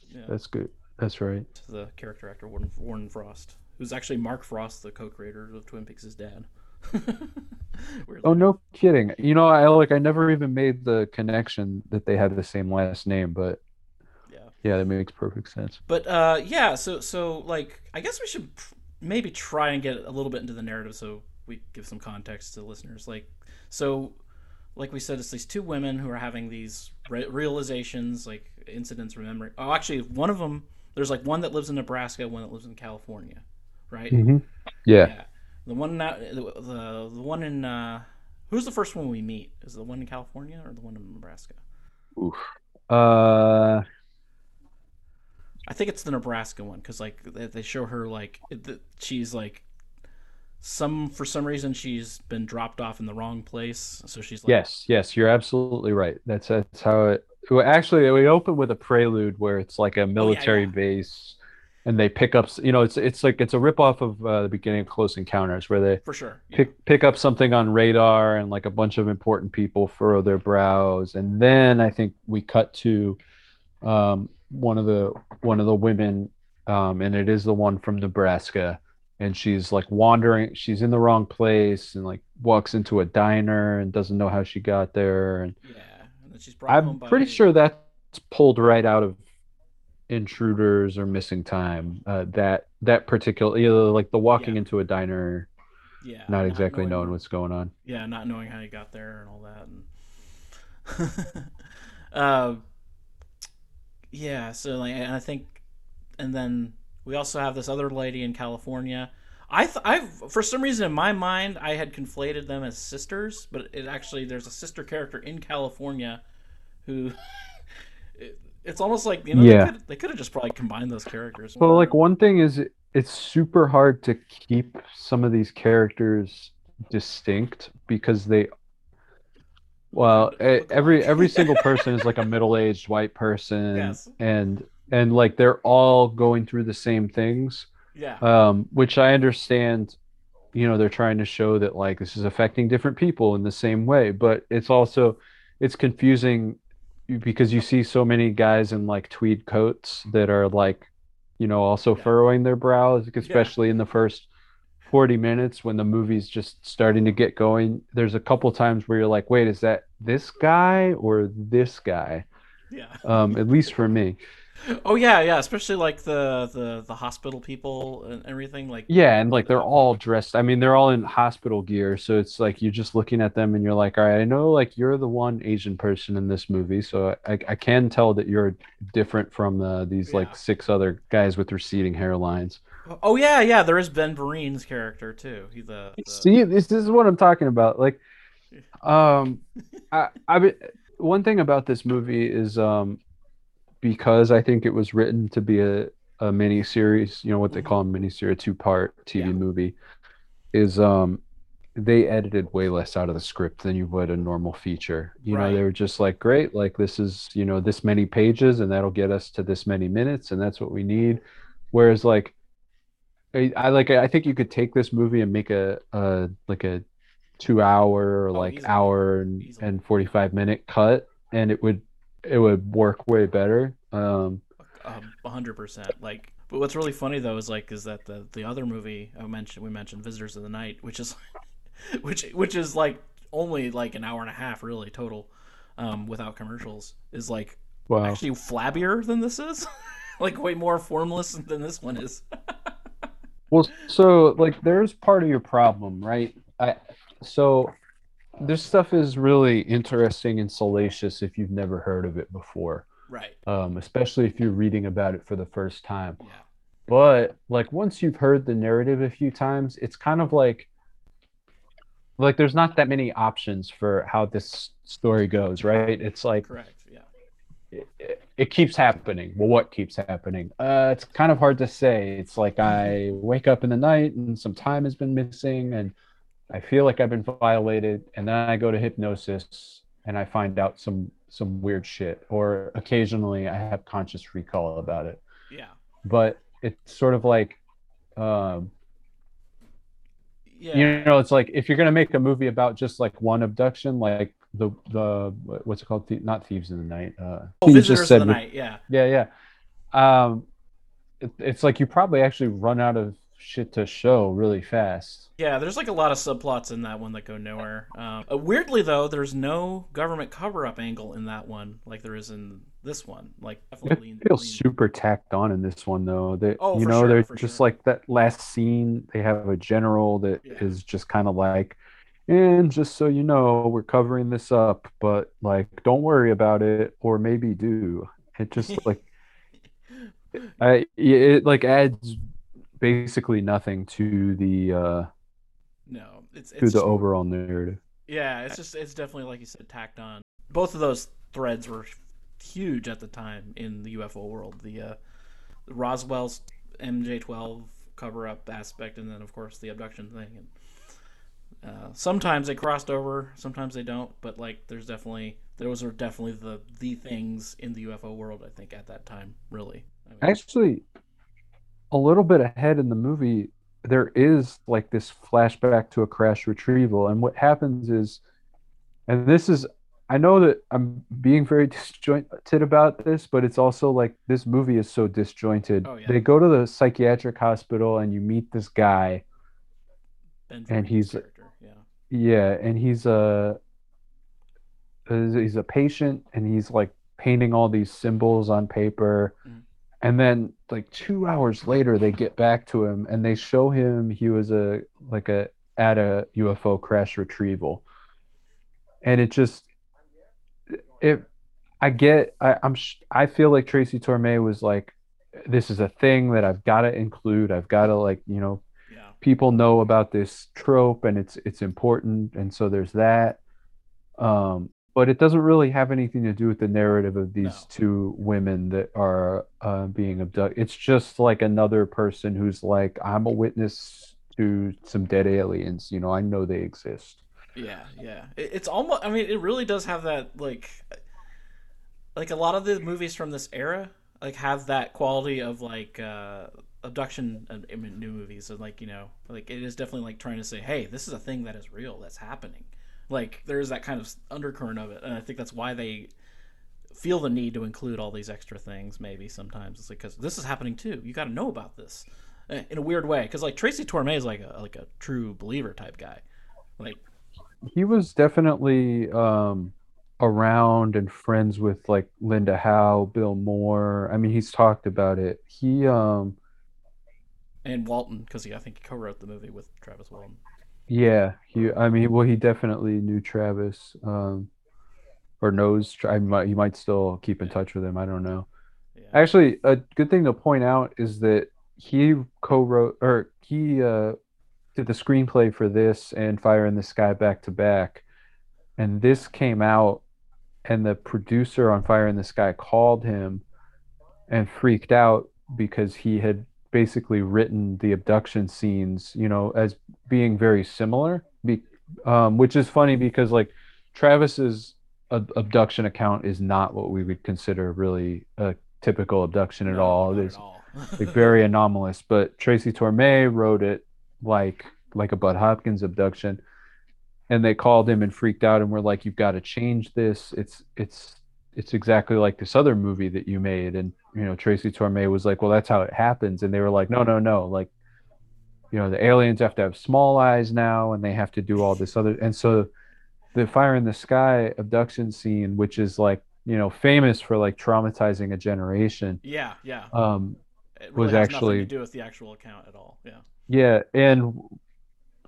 Yeah, that's good. That's right. the character actor Warren, Warren Frost, who's actually Mark Frost, the co-creator of Twin Peaks' dad. Oh no kidding. You know, I like I never even made the connection that they had the same last name, but Yeah. yeah, that makes perfect sense. But uh, yeah, so so like I guess we should pr- maybe try and get a little bit into the narrative so we give some context to the listeners. Like so, like we said, it's these two women who are having these re- realizations, like incidents, remembering. Oh, actually, one of them. There's like one that lives in Nebraska, one that lives in California, right? hmm Yeah. The one now, the, the the one in uh, who's the first one we meet? Is it the one in California or the one in Nebraska? Oof. Uh, I think it's the Nebraska one because like they, they show her like the, she's like some for some reason she's been dropped off in the wrong place, so she's like Yes, yes, you're absolutely right. That's that's how it. Well, actually, we open with a prelude where it's like a military yeah. base, and they pick up. You know, it's it's like it's a rip off of uh, the beginning of Close Encounters, where they for sure. Yeah. pick pick up something on radar, and like a bunch of important people furrow their brows, and then I think we cut to um, one of the one of the women, um, and it is the one from Nebraska, and she's like wandering. She's in the wrong place, and like walks into a diner and doesn't know how she got there. And yeah, and she's brought I'm by pretty sure that's pulled right out of Intruders or Missing Time. Uh, that that particular, either like the walking Yeah. into a diner, yeah, not exactly knowing knowing what's going on. yeah, not knowing how you got there and all that, and uh, yeah. So like, and I think, and then we also have this other lady in California. I th- I for some reason in my mind I had conflated them as sisters, but it actually there's a sister character in California who. it, it's almost like you know Yeah. they could have just probably combined those characters. Well, like one thing is it- it's super hard to keep some of these characters distinct because they well every every single person is like a middle-aged white person Yes. and and like they're all going through the same things yeah. um which I understand you know they're trying to show that like this is affecting different people in the same way but it's also it's confusing because you see so many guys in like tweed coats that are like you know also Yeah. furrowing their brows especially in the first 40 minutes when the movie's just starting to get going. There's a couple times where you're like wait is that this guy or this guy? Yeah. Um at least for me Oh yeah, yeah, especially like the the the hospital people and everything. Like Yeah, and like they're all dressed. I mean, they're all in hospital gear, so it's like you're just looking at them and you're like, all right, I know like you're the one Asian person in this movie, so I I can tell that you're different from uh, these Yeah. like six other guys with receding hairlines. Oh yeah, yeah. There is Ben Vereen's character too. He's the, the See, this, this is what I'm talking about. Like, um, I I one thing about this movie is um because I think it was written to be a a mini series, you know what they Mhm. call a mini series, a two part TV Yeah. movie, is um they edited way less out of the script than you would a normal feature. You know, they were just like, great, like this is, you know, this many pages and that'll get us to this many minutes and that's what we need. Whereas like I, I like I think you could take this movie and make a uh like a two hour or Oh, like easily. hour and, Easily. and 45 minute cut and it would it would work way better. Um a hundred percent. Like, but what's really funny though is like is that the the other movie I mentioned we mentioned Visitors of the Night, which is which which is like only like an hour and a half really total, um, without commercials, is like wow. actually flabbier than this is. like way more formless than this one is. Well, so like there's part of your problem, right? I so this stuff is really interesting and salacious if you've never heard of it before, right. um, especially if you're reading about it for the first time. Yeah. But like once you've heard the narrative a few times, it's kind of like like there's not that many options for how this story goes, right? It's like Correct. Yeah. it, it, it keeps happening. Well, what keeps happening? Uh, it's kind of hard to say. It's like I wake up in the night and some time has been missing, and I feel like I've been violated, and then I go to hypnosis and I find out some some weird shit, or occasionally I have conscious recall about it. Yeah. But it's sort of like, um, Yeah. you know, it's like if you're gonna make a movie about just like one abduction, like the the what's it called? Thie- not Thieves in the Night. Uh, oh, you Visitors just said of the Night. Yeah. yeah, yeah. Um, it, it's like you probably actually run out of shit to show really fast. Yeah, there's like a lot of subplots in that one that go nowhere. Um, uh, weirdly, though, there's no government cover-up angle in that one, like there is in this one. Like It definitely lean- feels lean- super tacked on in this one, though. They, Oh, you know, sure, they're just sure. like that last scene. They have a general that is Yeah. just kind of like, and just so you know, we're covering this up, but like, don't worry about it, or maybe do. It just like, I, it like adds basically nothing to the uh No, it's to the overall narrative. yeah, it's just it's definitely like you said, tacked on. Both of those threads were huge at the time in the UFO world. The uh, Roswell's MJ12 cover-up aspect, and then of course the abduction thing. And uh, sometimes they crossed over, sometimes they don't. But like, there's definitely those are definitely the the things in the UFO world. I think at that time, really. I mean, Actually, a little bit ahead in the movie, there is like this flashback to a crash retrieval. And what happens is, and this is, I know that I'm being very disjointed about this, but it's also like this movie is so disjointed. Oh, yeah. They go to the psychiatric hospital and you meet this guy. And he's- yeah, Yeah, and he's a he's a patient and he's like painting all these symbols on paper. Mhm. And then like 2 hours later they get back to him and they show him he was a like a at a UFO crash retrieval. And it just it I get I, I'm I feel like Tracy Torme was like this is a thing that I've got to include. I've got to like, you know, yeah, people know about this trope and it's it's important and so there's that um but it doesn't really have anything to do with the narrative of these No. two women that are uh, being abducted it's just like another person who's like i'm a witness to some dead aliens you know i know they exist Yeah, yeah. It, it's almost. I mean, it really does have that like, like a lot of the movies from this era like have that quality of like uh, abduction. I mean, new movies and like you know, like it is definitely like trying to say, hey, this is a thing that is real, that's happening. Like there is that kind of undercurrent of it, and I think that's why they feel the need to include all these extra things. Maybe sometimes it's like because this is happening too. You got to know about this eh, in a weird way. Because like Tracy Torme is like a like a true believer type guy. Like he was definitely um around and friends with like Linda Howe, Bill Moore. I mean, he's talked about it. He um and Walton because I think he co-wrote the movie with Travis Walton. Yeah, he. I mean, well, he definitely knew Travis, um, or knows. I might. He might still keep in touch with him. I don't know. Yeah. Actually, a good thing to point out is that he co-wrote or he uh, did the screenplay for this and Fire in the Sky back to back, and this came out, and the producer on Fire in the Sky called him, and freaked out because he had basically written the abduction scenes, you know, as being very similar. Be, um, which is funny because like Travis's ab- abduction account is not what we would consider really a typical abduction at no, all. It is like very anomalous. But Tracy Torme wrote it like like a Bud Hopkins abduction, and they called him and freaked out and were like, "You've got to change this. It's it's it's exactly like this other movie that you made." And you know, Tracy Torme was like, well, that's how it happens. And they were like, no, no, no. Like, you know, the aliens have to have small eyes now and they have to do all this other. And so the fire in the sky abduction scene, which is like, you know, famous for like traumatizing a generation. Yeah. Yeah. Um, it really was actually to do with the actual account at all. Yeah. Yeah. And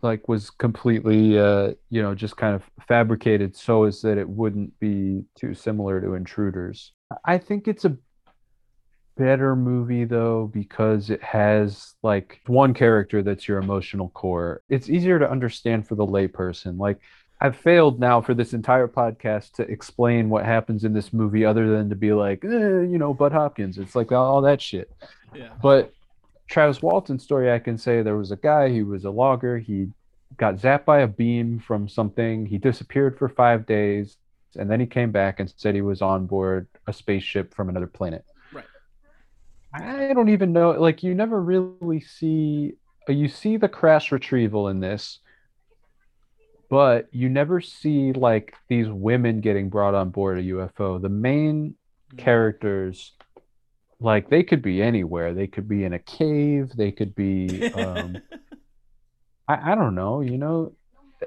like was completely, uh, you know, just kind of fabricated so as that it wouldn't be too similar to intruders. I think it's a better movie though because it has like one character that's your emotional core. It's easier to understand for the layperson. Like I've failed now for this entire podcast to explain what happens in this movie other than to be like, eh, you know, Bud Hopkins. It's like all that shit. Yeah. But Travis Walton's story, I can say there was a guy, he was a logger, he got zapped by a beam from something, he disappeared for five days, and then he came back and said he was on board a spaceship from another planet. Right. I don't even know. Like, you never really see. You see the crash retrieval in this, but you never see like these women getting brought on board a UFO. The main mm. characters, like, they could be anywhere. They could be in a cave. They could be. Um, I, I don't know. You know,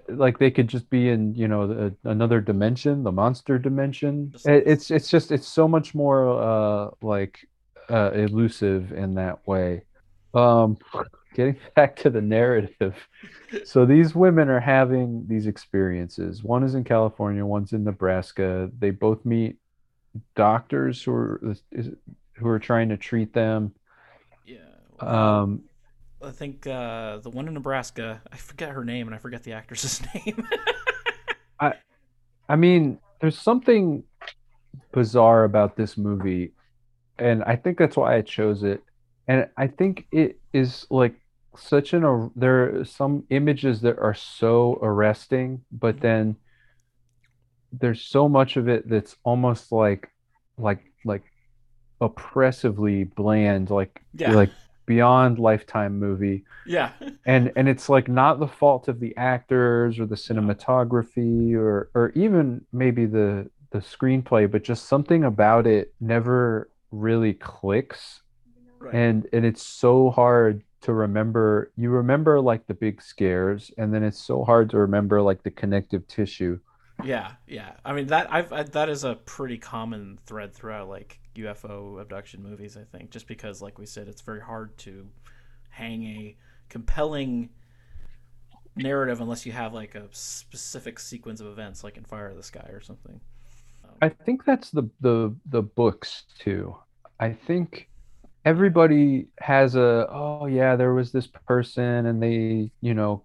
like they could just be in you know the, another dimension the monster dimension it's it's just it's so much more uh like uh, elusive in that way. Um, getting back to the narrative. So these women are having these experiences. One is in California, one's in Nebraska. They both meet doctors who are who are trying to treat them. Yeah. Um, I think uh, the one in Nebraska, I forget her name and I forget the actress's name. I I mean, there's something bizarre about this movie and I think that's why I chose it. And I think it is like such an there are some images that are so arresting, but mm-hmm. then there's so much of it that's almost like like like oppressively bland, like yeah. like beyond lifetime movie. Yeah. and and it's like not the fault of the actors or the cinematography or or even maybe the the screenplay, but just something about it never really clicks right. and and it's so hard to remember you remember like the big scares and then it's so hard to remember like the connective tissue yeah yeah i mean that i've I, that is a pretty common thread throughout like ufo abduction movies i think just because like we said it's very hard to hang a compelling narrative unless you have like a specific sequence of events like in fire of the sky or something I think that's the the the books too. I think everybody has a oh yeah, there was this person and they, you know,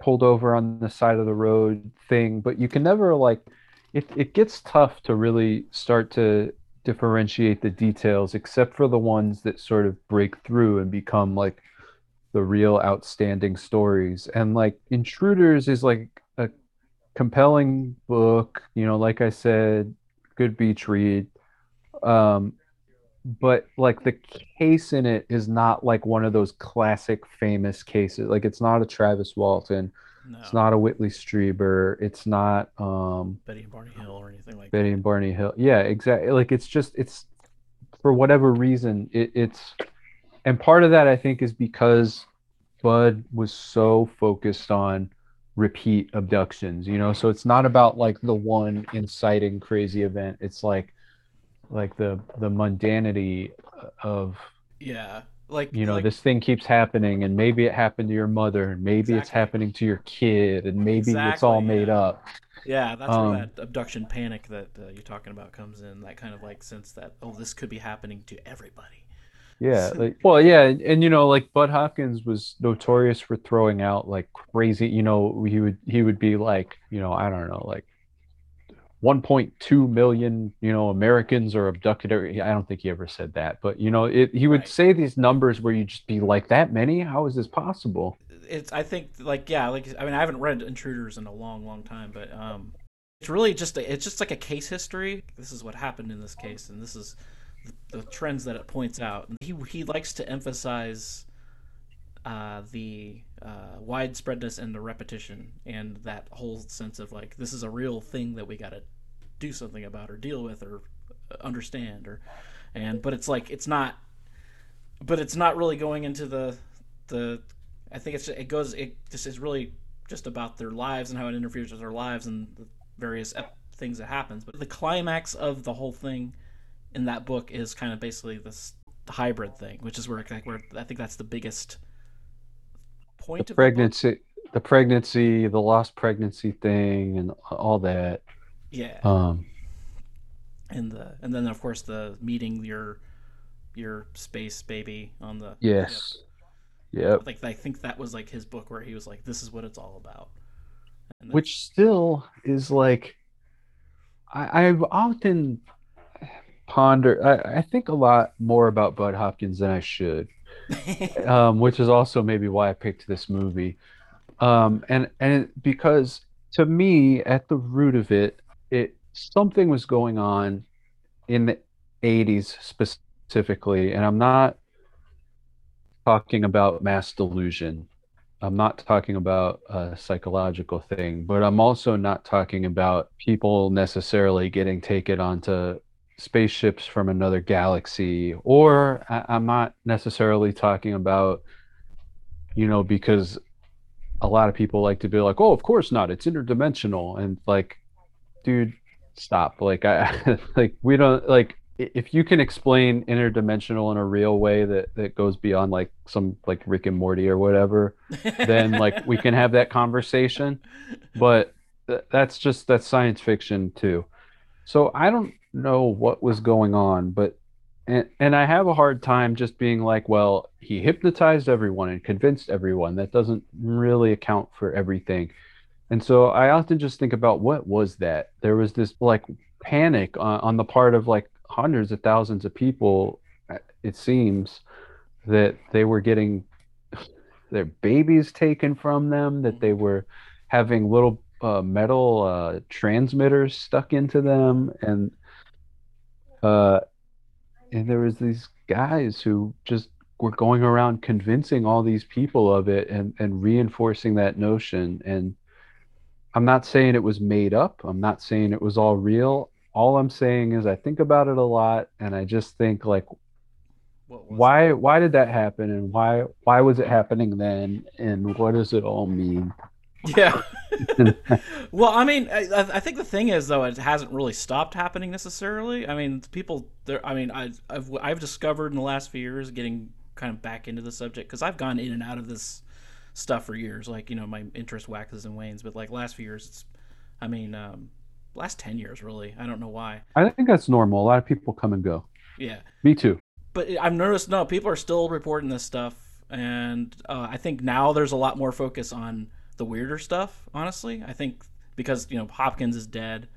pulled over on the side of the road thing, but you can never like it it gets tough to really start to differentiate the details except for the ones that sort of break through and become like the real outstanding stories. And like Intruders is like a compelling book, you know, like I said, good beach read. Um, but like the case in it is not like one of those classic famous cases. Like it's not a Travis Walton. No. It's not a Whitley Strieber. It's not um Betty and Barney Hill or anything like Betty that. and Barney Hill. Yeah, exactly. Like it's just it's for whatever reason it, it's and part of that I think is because Bud was so focused on repeat abductions you know so it's not about like the one inciting crazy event it's like like the the mundanity of yeah like you know like, this thing keeps happening and maybe it happened to your mother and maybe it's happening to your kid and maybe it's all made yeah. up. Yeah that's um, where that abduction panic that uh, you're talking about comes in that kind of like sense that oh this could be happening to everybody. Yeah, like well, yeah, and, and you know, like Bud Hopkins was notorious for throwing out like crazy, you know, he would he would be like, you know, I don't know, like 1.2 million, you know, Americans are abducted. every- I don't think he ever said that, but you know, it he would Right. say these numbers where you just be like, that many? How is this possible? it's i think like yeah like i mean i haven't read intruders in a long long time but um it's really just a, it's just like a case history this is what happened in this case and this is the, the trends that it points out and he he likes to emphasize uh the uh widespreadness and the repetition and that whole sense of like this is a real thing that we got to do something about or deal with or understand or and but it's like it's not but it's not really going into the the I think it's it goes it just is really just about their lives and how it interferes with their lives and the various ep- things that happens. But the climax of the whole thing in that book is kind of basically this hybrid thing, which is where like where I think that's the biggest point The of the pregnancy, the pregnancy, the lost pregnancy thing, and all that. Yeah, Um, and the and then of course the meeting your your space baby on the yes, yep. Like I think that was like his book where he was like, "This is what it's all about." That's- which still is like I, I've often ponder I, I think a lot more about Bud Hopkins than I should. Um, which is also maybe why I picked this movie. Um, and and it, because to me, at the root of it, it something was going on in the 80s specifically, and I'm not talking about mass delusion. I'm not talking about a psychological thing, but I'm also not talking about people necessarily getting taken onto spaceships from another galaxy, or I- I'm not necessarily talking about, you know, because a lot of people like to be like, oh, of course not, it's interdimensional, and like, dude, stop. Like, I like we don't like if you can explain interdimensional in a real way that that goes beyond like some like Rick and Morty or whatever, then like we can have that conversation but th- that's just that's science fiction too so i don't know what was going on but and, and i have a hard time just being like well he hypnotized everyone and convinced everyone. That doesn't really account for everything. And so i often just think about what was that? There was this like panic on, on the part of like hundreds of thousands of people uh, it seems that they were getting their babies taken from them, that they were having little uh, metal uh, transmitters stuck into them, and uh, and there was these guys who just were going around convincing all these people of it and and reinforcing that notion. And I'm not saying it was made up. I'm not saying it was all real. All I'm saying is I think about it a lot, and I just think like why why did that happen and why why was it happening then and what does it all mean Yeah. well, I mean, I, I think the thing is though, it hasn't really stopped happening necessarily. I mean, people there. I mean, I, I've I've discovered in the last few years getting kind of back into the subject because I've gone in and out of this stuff for years. Like you know, my interest waxes and wanes, but like last few years, it's. I mean, um, last ten years really. I don't know why. i think that's normal a lot of people come and go Yeah. me too but I've noticed no people are still reporting this stuff, and uh, I think now there's a lot more focus on the weirder stuff. Honestly, I think because you know Hopkins is dead.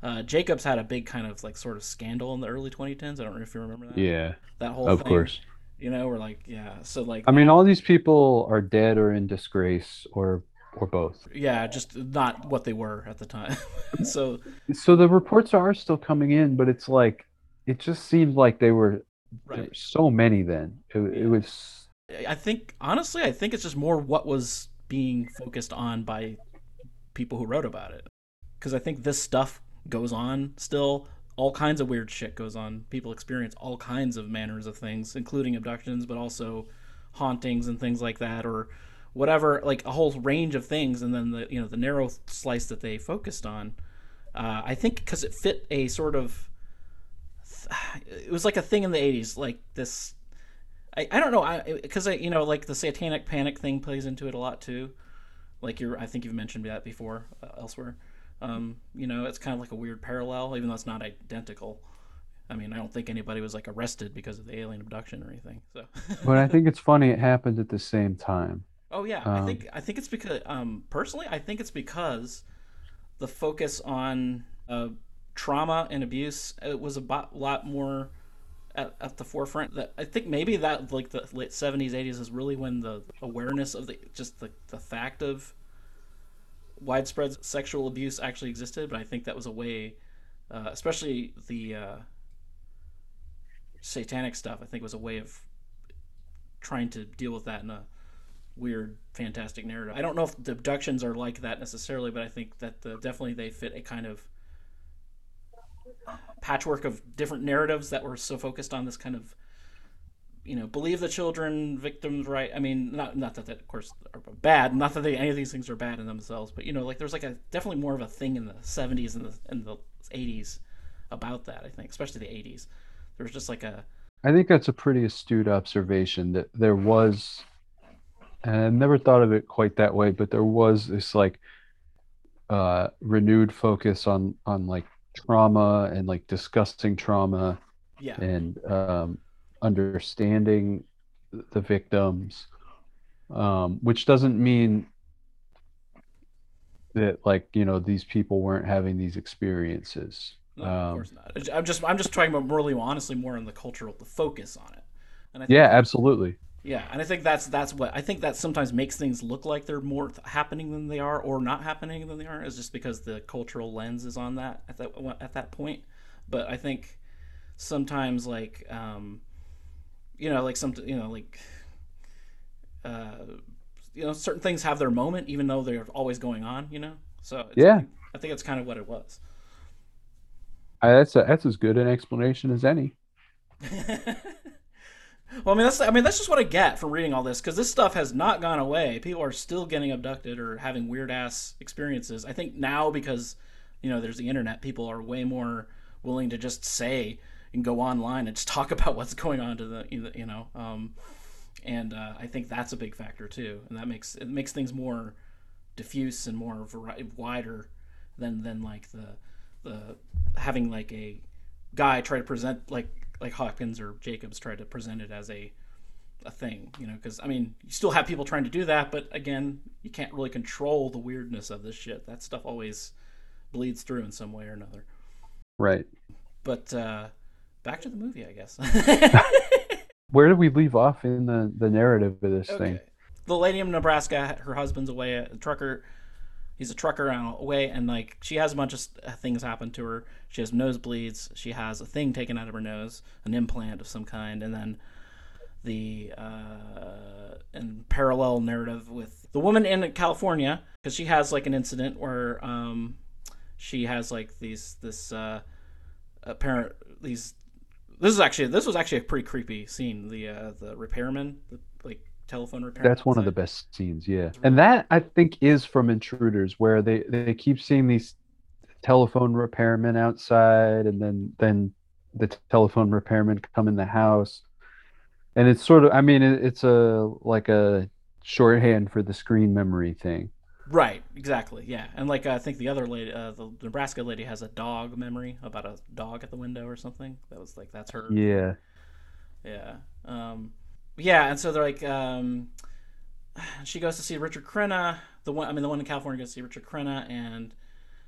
Uh, Jacobs had a big kind of like sort of scandal in the early 2010s. I don't know if you remember that. yeah That whole of thing, course You know, we're like, yeah. So like, i mean all these people are dead or in disgrace or or both yeah, just not what they were at the time. so so the reports are still coming in but it's like it just seemed like they were there were so many then it, it was I think honestly, I think it's just more what was being focused on by people who wrote about it. Because I think this stuff goes on still. All kinds of weird shit goes on. People experience all kinds of manners of things, including abductions, but also hauntings and things like that, or whatever, like a whole range of things, and then the you know the narrow slice that they focused on. Uh, I think because it fit a sort of, it was like a thing in the '80s, like this. I, I don't know, because I, I you know like the satanic panic thing plays into it a lot too. Like you're, I think you've mentioned that before uh, elsewhere. Um, you know, it's kind of like a weird parallel, even though it's not identical. I mean, I don't think anybody was like arrested because of the alien abduction or anything. So, but I think it's funny it happened at the same time. Oh yeah, um, I think I think it's because um, personally, I think it's because the focus on uh, trauma and abuse it was a lot more at, at the forefront. That I think maybe that like the late seventies, eighties is really when the awareness of the just the the fact of widespread sexual abuse actually existed. But I think that was a way, uh, especially the uh, satanic stuff. I think was a way of trying to deal with that in a weird, fantastic narrative. I don't know if the abductions are like that necessarily, but I think that the, definitely they fit a kind of patchwork of different narratives that were so focused on this kind of you know believe the children victims right. I mean not not that that of course are bad. Not that they, any of these things are bad in themselves but you know like there's like a definitely more of a thing in the 70s and the and the 80s about that i think especially the 80s there's just like a i think that's a pretty astute observation that there was and i never thought of it quite that way but there was this like uh renewed focus on on like trauma and like discussing trauma yeah and um understanding the victims um which doesn't mean that like you know these people weren't having these experiences no, of um, course not. I'm just I'm just talking about really honestly more on the cultural the focus on it. And I yeah, absolutely. Yeah, and I think that's that's what I think that sometimes makes things look like they're more happening than they are, or not happening than they are, is just because the cultural lens is on that at that at that point. But I think sometimes like um, you know like some you know like uh, you know certain things have their moment even though they're always going on. You know, so yeah, I think it's kind of what it was. Uh, that's a, that's as good an explanation as any. well, I mean that's I mean that's just what I get from reading all this because this stuff has not gone away. People are still getting abducted or having weird ass experiences. I think now because you know there's the internet, people are way more willing to just say and go online and just talk about what's going on to the you know. Um, and uh, I think that's a big factor too, and that makes it makes things more diffuse and more wider than than like the the having like a guy try to present like like Hopkins or Jacobs tried to present it as a a thing, you know, because I mean, you still have people trying to do that, but again, you can't really control the weirdness of this shit. That stuff always bleeds through in some way or another. Right. But uh back to the movie, I guess. Where did we leave off in the the narrative of this okay. thing? The lady in Nebraska, her husband's away, a trucker he's a trucker away and like she has a bunch of uh, things happen to her. She has nosebleeds. She has a thing taken out of her nose an implant of some kind and then the uh parallel narrative with the woman in california because she has like an incident where um she has like these this uh apparent these this is actually this was actually a pretty creepy scene the uh the repairman the, telephone repair. That's one of the best scenes, yeah. And that I think is from Intruders, where they they keep seeing these telephone repairmen outside, and then then the telephone repairmen come in the house, and it's sort of I mean it, it's a like a shorthand for the screen memory thing. Right, exactly, yeah, and like I think the other lady, uh, the Nebraska lady, has a dog memory about a dog at the window or something. That was like that's her. Yeah. Yeah. Um, yeah, and so they're like, um, she goes to see Richard Crenna, the one I mean the one in California goes to see Richard Crenna, and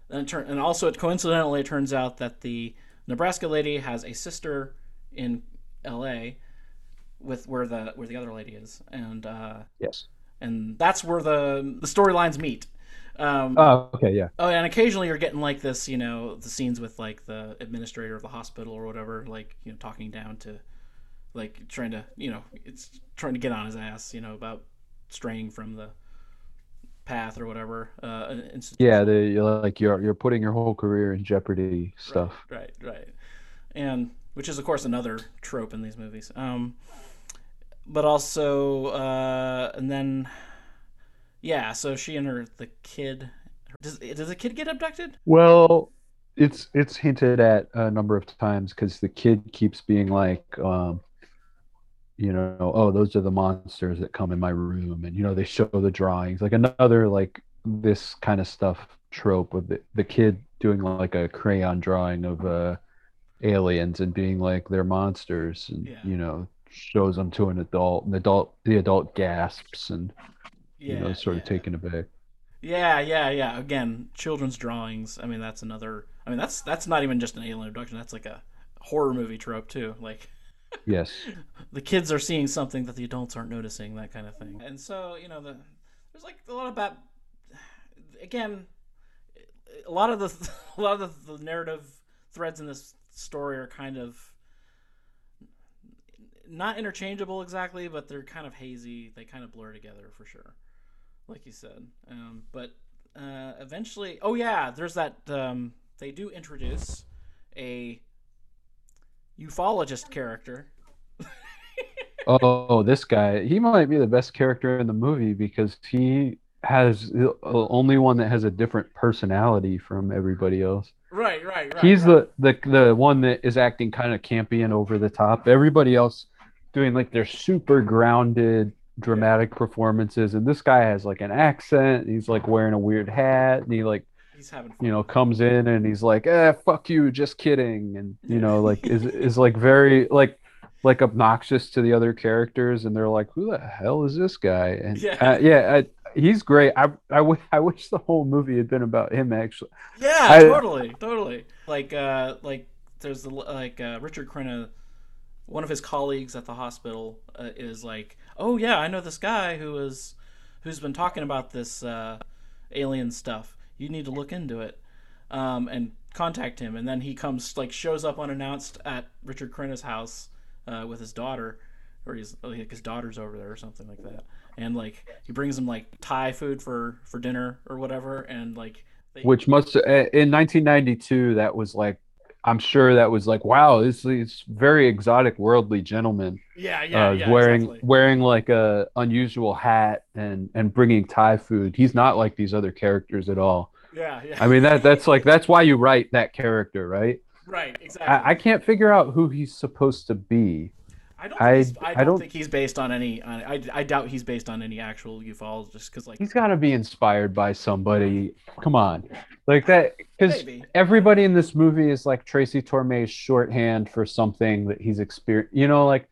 then turn and also it coincidentally it turns out that the Nebraska lady has a sister in L.A. with where the where the other lady is, and uh, yes, and that's where the the storylines meet. Um, oh, okay, yeah. Oh, and occasionally you're getting like this, you know, the scenes with like the administrator of the hospital or whatever, like you know, talking down to like trying to you know it's trying to get on his ass you know about straying from the path or whatever uh yeah the like you're you're putting your whole career in jeopardy stuff right, right right and which is of course another trope in these movies um but also uh and then Yeah, so she and her the kid. Does does the kid get abducted? Well, it's it's hinted at a number of times because the kid keeps being like, um, you know, oh, those are the monsters that come in my room, and you know they show the drawings, like another like this kind of stuff trope with the, the kid doing like a crayon drawing of uh aliens and being like they're monsters, and Yeah. you know shows them to an adult, and the adult the adult gasps and Yeah, you know sort of taken aback. Yeah, yeah, yeah. Again, children's drawings. I mean, that's another. I mean, that's that's not even just an alien abduction. That's like a horror movie trope too. Like Yes. the kids are seeing something that the adults aren't noticing, that kind of thing. And so, you know, the there's like a lot of bad. Again, a lot of the a lot of the, the narrative threads in this story are kind of not interchangeable exactly, but they're kind of hazy. They kind of blur together for sure, like you said. Um, but uh, eventually, oh yeah, there's that. Um, they do introduce a ufologist character. Oh, this guy, he might be the best character in the movie because he has the only one that has a different personality from everybody else. Right, right, right. He's right. the, the the one that is acting kind of campy and over the top. Everybody else doing like their super grounded dramatic performances and this guy has like an accent. He's like wearing a weird hat and he like he's having fun. you know comes in and he's like eh fuck you just kidding and you know like is is like very like like obnoxious to the other characters and they're like who the hell is this guy and Yeah. uh, yeah I, he's great I, I, w- I wish the whole movie had been about him actually Yeah, I- totally, totally. Like, uh, like there's the like uh, Richard Crenna, one of his colleagues at the hospital uh, is like, oh yeah, I know this guy who is who's been talking about this uh, alien stuff. You need to look into it, um, and contact him. And then he comes like shows up unannounced at Richard Crenna's house uh, with his daughter, or he's like his daughter's over there or something like that. And like he brings him like Thai food for for dinner or whatever, and like. They, which must uh, in 1992 that was like i'm sure that was like wow this this very exotic worldly gentleman Yeah, yeah, uh, yeah. wearing exactly. wearing like a unusual hat and and bringing thai food he's not like these other characters at all Yeah, yeah. I mean that that's like that's why you write that character, right? right, exactly. I, I can't figure out who he's supposed to be. I don't. Think I- he's, I, I don't don't- think he's based on any. On, I, I doubt he's based on any actual ufologist because like He's got to be inspired by somebody. Come on, like that because everybody in this movie is like Tracy Torme's shorthand for something that he's experienced. You know, like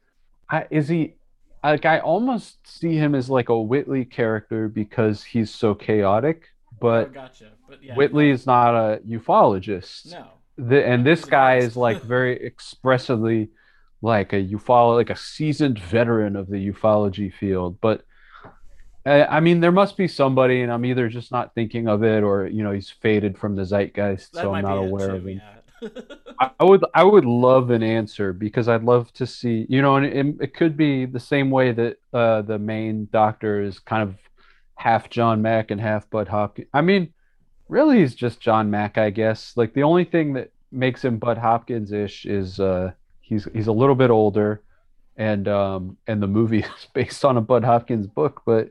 I, is he? Like I almost see him as like a Whitley character because he's so chaotic, oh, but gotcha. But yeah, Whitley is not a ufologist. No. the, and this guy is like very expressively like a ufolo like a seasoned veteran of the ufology field but i mean there must be somebody and i'm either just not thinking of it or you know he's faded from the zeitgeist That so i'm not aware too, of him. yeah. I, I would i would love an answer because i'd love to see you know and it, it could be the same way that uh the main doctor is kind of half john mack and half bud hopkins. I mean really he's just john mack i guess. Like the only thing that makes him bud hopkins ish is uh he's he's a little bit older and um and the movie is based on a bud hopkins book but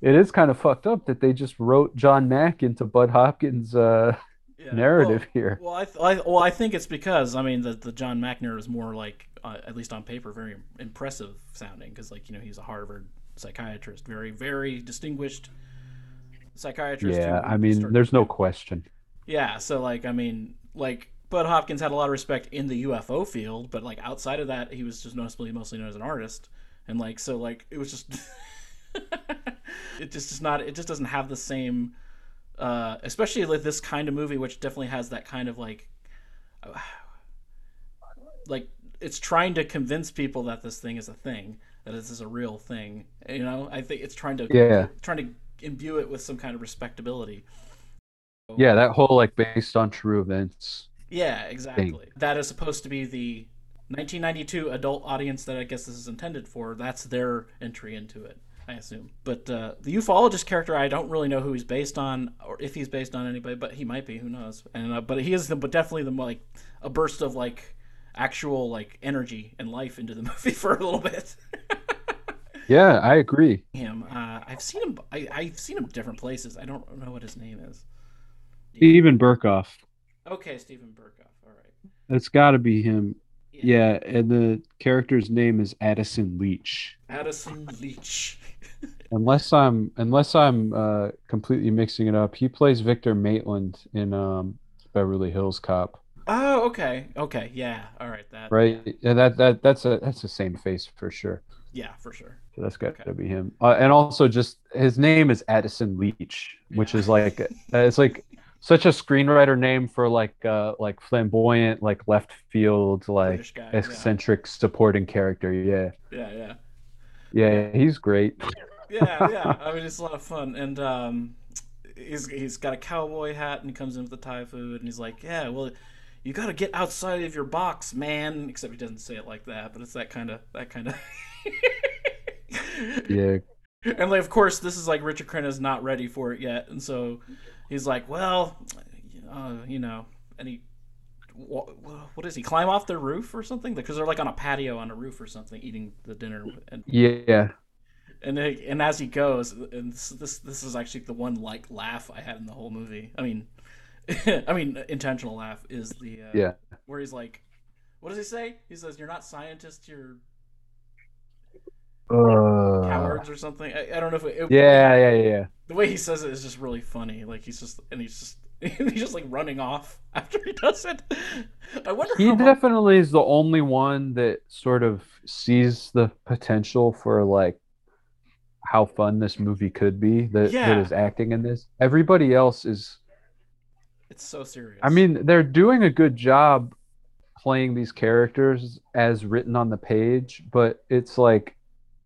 it is kind of fucked up that they just wrote john mack into bud hopkins uh Yeah. narrative well, here Well, I, th- I well I think it's because I mean the the John Mack narrative is more like uh, at least on paper very impressive sounding because like you know he's a Harvard psychiatrist, very very distinguished psychiatrist. yeah i mean there's no question Yeah, so like I mean, like Bud Hopkins had a lot of respect in the UFO field, but like outside of that, he was just noticeably mostly known as an artist, and like so like it was just it just is not it just doesn't have the same uh especially like this kind of movie which definitely has that kind of like uh, like it's trying to convince people that this thing is a thing that this is a real thing you know? I think it's trying to Yeah. trying to imbue it with some kind of respectability. Yeah that whole like based on true events Yeah, exactly. That is supposed to be the 1992 adult audience that I guess this is intended for. That's their entry into it, I assume. But uh, the ufologist character, I don't really know who he's based on, or if he's based on anybody, but he might be. Who knows? And uh, but he is the, but definitely the like a burst of like actual like energy and life into the movie for a little bit. Yeah, I agree. him. Uh, I've seen him. I, I've seen him different places. I don't know what his name is. Steven Berkoff. Okay, Steven Berkoff. All right. That's got to be him. Yeah, and the character's name is Addison Leach. Addison Leach. Unless I'm unless I'm uh, completely mixing it up, he plays Victor Maitland in um, Beverly Hills Cop. Oh, okay. Okay. Yeah. All right. That. Right? Yeah, Yeah, that that that's a that's the same face for sure. yeah for sure. So that's got Okay. to be him. Uh, and also, just his name is Addison Leach, which Yeah. is like uh, it's like such a screenwriter name for like uh like flamboyant, like left field, like guy. yeah. eccentric supporting character. Yeah, Yeah. Yeah. yeah, he's great. yeah, yeah. I mean, it's a lot of fun, and um, he's he's got a cowboy hat, and he comes in with the Thai food, and he's like, "Yeah, well, you got to get outside of your box, man." Except he doesn't say it like that, but it's that kind of that kind of. Yeah, And like, of course, this is like Richard Crenna's not ready for it yet, and so he's like, "Well, uh, you know," and he. wha- What is he? Climb off their roof or something? Because they're like on a patio on a roof or something, eating the dinner. And yeah, and they, and as he goes, and this, this this is actually the one like laugh I had in the whole movie. I mean, I mean intentional laugh is the uh, yeah. where he's like, what does he say? He says, "You're not scientists, you're Uh, cowards" or something. I, I don't know if it, it- yeah, yeah, yeah, the way he says it is just really funny. Like he's just and he's just he's just like running off after he does it. I wonder He how much- definitely is the only one that sort of sees the potential for like how fun this movie could be that, that Yeah. is acting in this. Everybody else is it's so serious. I mean, they're doing a good job playing these characters as written on the page, but it's like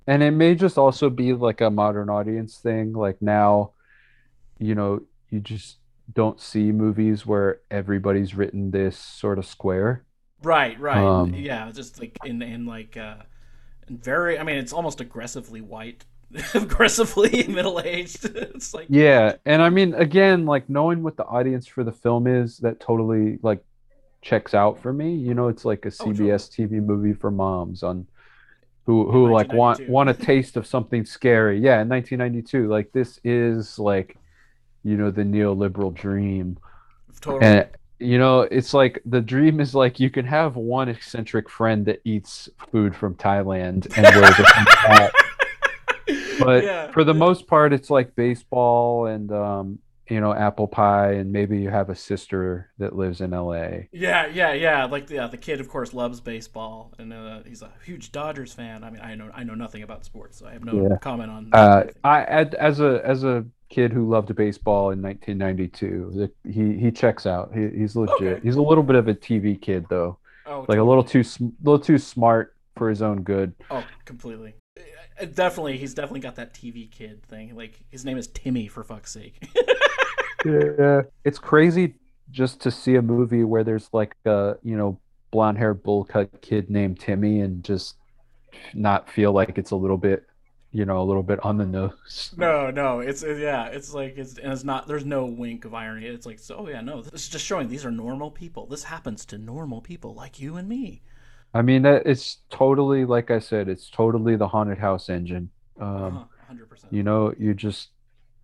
and it may just also be like a modern audience thing. Like now, you know, you just don't see movies where everybody's written this sort of square. right, right, um, yeah, just like in in like uh, very. I mean, it's almost aggressively white, aggressively middle aged. It's like Yeah, and I mean, again, like knowing what the audience for the film is, that totally like checks out for me. You know, it's like a Oh, CBS TV movie for moms on who who like want want a taste of something scary. Yeah, in 1992, like this is like, you know, the neoliberal dream, totally. and you know, it's like the dream is like you can have one eccentric friend that eats food from Thailand and wears a hat but Yeah. for the most part it's like baseball and um you know apple pie and maybe you have a sister that lives in la Yeah, yeah, yeah. Like the uh, the kid, of course, loves baseball, and uh, he's a huge Dodgers fan. I mean, I know I know nothing about sports, so I have no Yeah. comment on. uh i as a as a kid who loved baseball in 1992 he he checks out he, he's legit Okay. he's a little bit of a tv kid though oh, like a little too little too smart for his own good Oh, completely. Uh, Definitely, he's definitely got that TV kid thing. Like his name is Timmy, for fuck's sake. yeah it's crazy just to see a movie where there's like a you know blonde haired bull cut kid named timmy and just not feel like it's a little bit you know a little bit on the nose no, no, it's yeah, it's like it's and it's not. There's no wink of irony. It's like, so, oh yeah, no, this is just showing these are normal people. This happens to normal people like you and me. i mean that it's totally like i said it's totally the haunted house engine um Uh-huh, Hundred percent. you know you just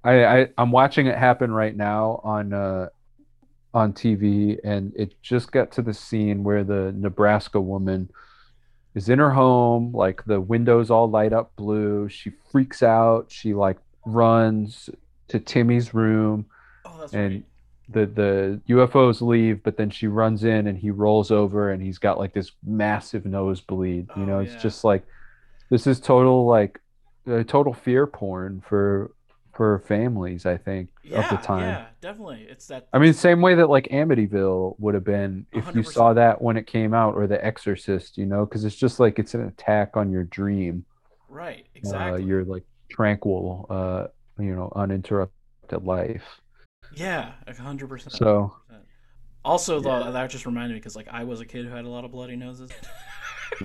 I, I i'm watching it happen right now on uh on tv and it just got to the scene where the nebraska woman is in her home like the windows all light up blue she freaks out she like runs to timmy's room Oh, and right. the the ufos leave but then she runs in and he rolls over and he's got like this massive nosebleed you Oh, know it's yeah. just like this is total like uh, total fear porn for for families i think Yeah, of the time yeah, definitely. It's that. i mean same way that like amityville would have been if you 100%. saw that when it came out or the exorcist you know because it's just like it's an attack on your dream right, uh, exactly. your like tranquil uh you know uninterrupted life Yeah, a hundred percent. so Also, though, that just reminded me because like I was a kid who had a lot of bloody noses.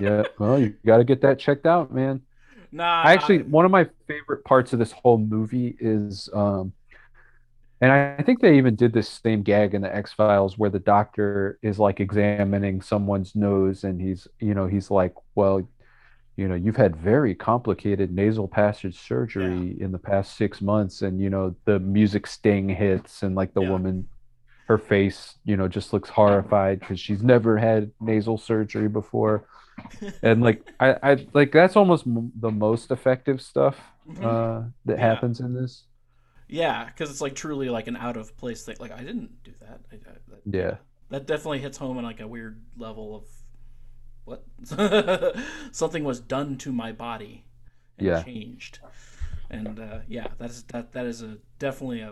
yeah well you got to get that checked out man nah, I actually one of my favorite parts of this whole movie is um and I, think they even did this same gag in the X Files where the doctor is like examining someone's nose and he's you know he's like well you know, you've had very complicated nasal passage surgery in the past six months, and you know, the music sting hits, and like the Yeah. woman, her face, you know, just looks horrified because she's never had nasal surgery before, and like I, I like that's almost m- the most effective stuff Mhm. uh, that Yeah. happens in this. yeah, because it's like truly like an out of place thing. Like I didn't do that. I, I, that Yeah. that definitely hits home on like a weird level of what something was done to my body and Yeah. changed and uh, yeah that's that that is a definitely a,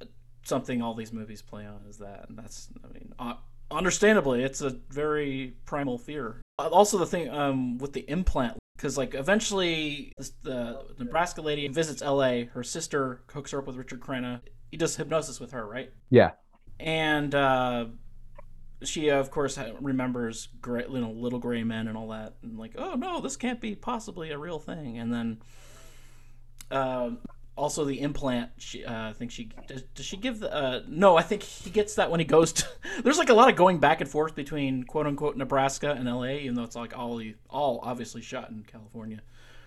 a- something all these movies play on is that and that's i mean uh, understandably it's a very primal fear also the thing um, with the implant because like eventually this, the nebraska lady visits la her sister hooks her up with richard crenna he does hypnosis with her right? Yeah. and uh, she of course remembers gray, you know, little gray men and all that. And like oh no this can't be possibly a real thing. And then um also the implant she uh, i think she does, does she give the uh, no i think he gets that when he goes to there's like a lot of going back and forth between quote unquote nebraska and la even though it's like all all obviously shot in california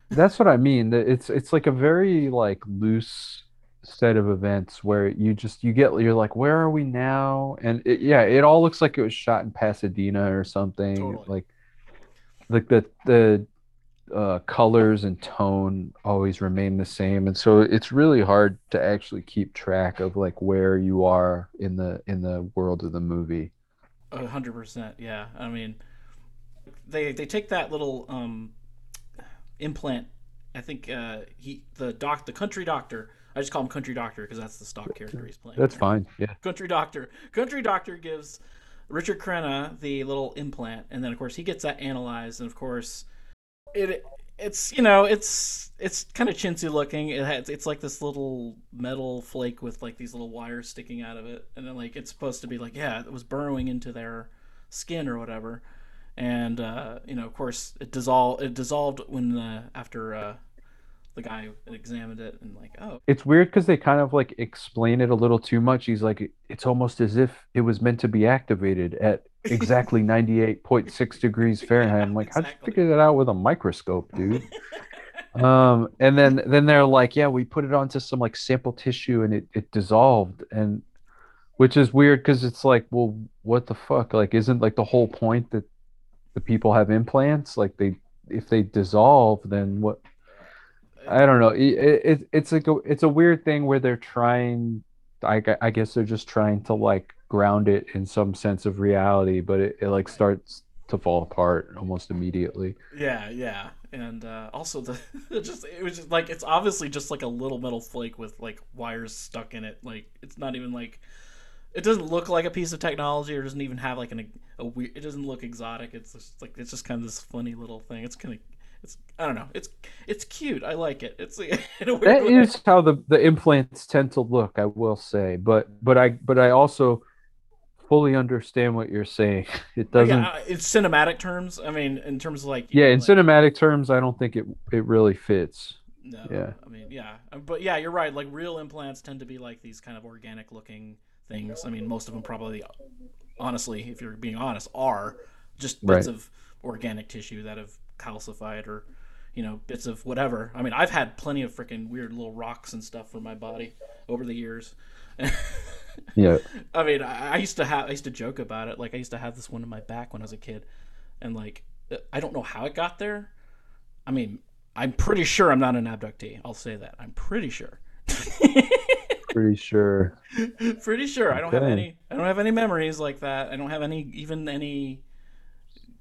That's what I mean. It's it's like a very like loose set of events where you just you get you're like where are we now? And it, yeah, it all looks like it was shot in Pasadena or something. Totally. Like like the the uh, colors and tone always remain the same, and so it's really hard to actually keep track of like where you are in the in the world of the movie. A hundred percent, yeah. I mean, they they take that little um, implant. I think uh, he the doc the country doctor. I just call him country doctor because that's the stock character he's playing. That's fine. Yeah. Country doctor. Country doctor gives Richard Crenna the little implant, and then of course he gets that analyzed, and of course it it's you know it's it's kind of chintzy looking. It has, it's like this little metal flake with like these little wires sticking out of it, and then like it's supposed to be like yeah, it was burrowing into their skin or whatever, and uh, you know of course it dissolved. It dissolved when uh, after uh, the guy examined it and like oh It's weird because they kind of like explain it a little too much. He's like, it's almost as if it was meant to be activated at exactly 98.6 degrees Fahrenheit. I'm like, how'd you figure that out with a microscope, dude? Um, and then then they're like, yeah, we put it onto some like sample tissue and it, it dissolved. And which is weird because it's like, well, what the fuck? Like, isn't like the whole point that the people have implants? Like they if they dissolve, then what? I don't know. It, it it's like a it's a weird thing where they're trying. I I guess they're just trying to like ground it in some sense of reality, but it, it like starts to fall apart almost immediately. Yeah, yeah, and uh, also the it just it was just like it's obviously just like a little metal flake with like wires stuck in it. Like it's not even like it doesn't look like a piece of technology or doesn't even have like an a weird. It doesn't look exotic. It's just like it's just kind of this funny little thing. It's kind of it's I don't know. It's it's cute. I like it. It's in a weird That is how the the implants tend to look, I will say. But but I but I also fully understand what you're saying. It doesn't. uh, in cinematic terms. I mean, in terms of like Yeah, in like, cinematic terms, I don't think it it really fits. No. Yeah. I mean, yeah. Uh, But yeah, you're right. Like real implants tend to be like these kind of organic looking things. I mean, most of them probably, honestly, if you're being honest, are just bits Right. of organic tissue that have calcified or, you know, bits of whatever. I mean, I've had plenty of freaking weird little rocks and stuff for my body over the years. Yeah. I mean, I, I used to have, I used to joke about it. Like, I used to have this one in my back when I was a kid, and like, I don't know how it got there. I mean, I'm pretty sure I'm not an abductee. I'll say that. I'm pretty sure. Pretty sure. pretty sure. I don't have any. I don't have any memories like that. I don't have any, even any.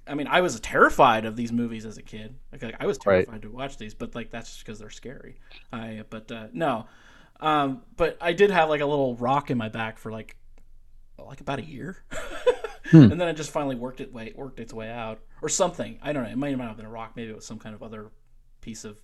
I mean, I was terrified of these movies as a kid. Like, like, I was Right. terrified to watch these, but like that's just because they're scary. I but uh, no, um, but I did have like a little rock in my back for like like about a year, Hmm. and then it just finally worked it way worked its way out or something. I don't know. It might not have been a rock. Maybe it was some kind of other piece of.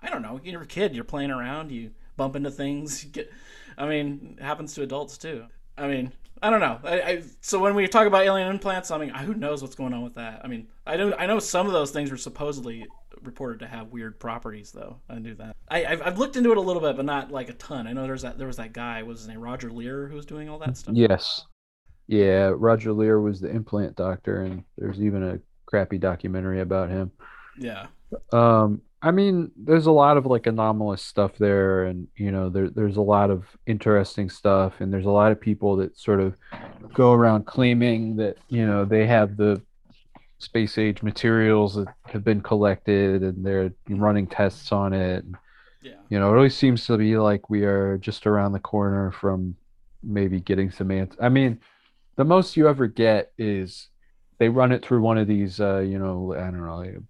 I don't know. You're a kid. You're playing around. You bump into things. You get. I mean, it happens to adults too. I mean, I don't know. I, I so when we talk about alien implants, I mean, who knows what's going on with that? I mean, I don't. I know some of those things were supposedly reported to have weird properties, though. I knew that. I, I've, I've looked into it a little bit, but not like a ton. I know there's that there was that guy. Was his name? Roger Leir, who was doing all that stuff. Yes. Yeah, Roger Leir was the implant doctor, and there's even a crappy documentary about him. Yeah. Um, I mean, there's a lot of like anomalous stuff there, and you know, there there's a lot of interesting stuff, and there's a lot of people that sort of go around claiming that you know they have the space age materials that have been collected, and they're running tests on it. Yeah. You know, it always seems to be like we are just around the corner from maybe getting some answers. I mean, the most you ever get is they run it through one of these, uh, you know, I don't know, like a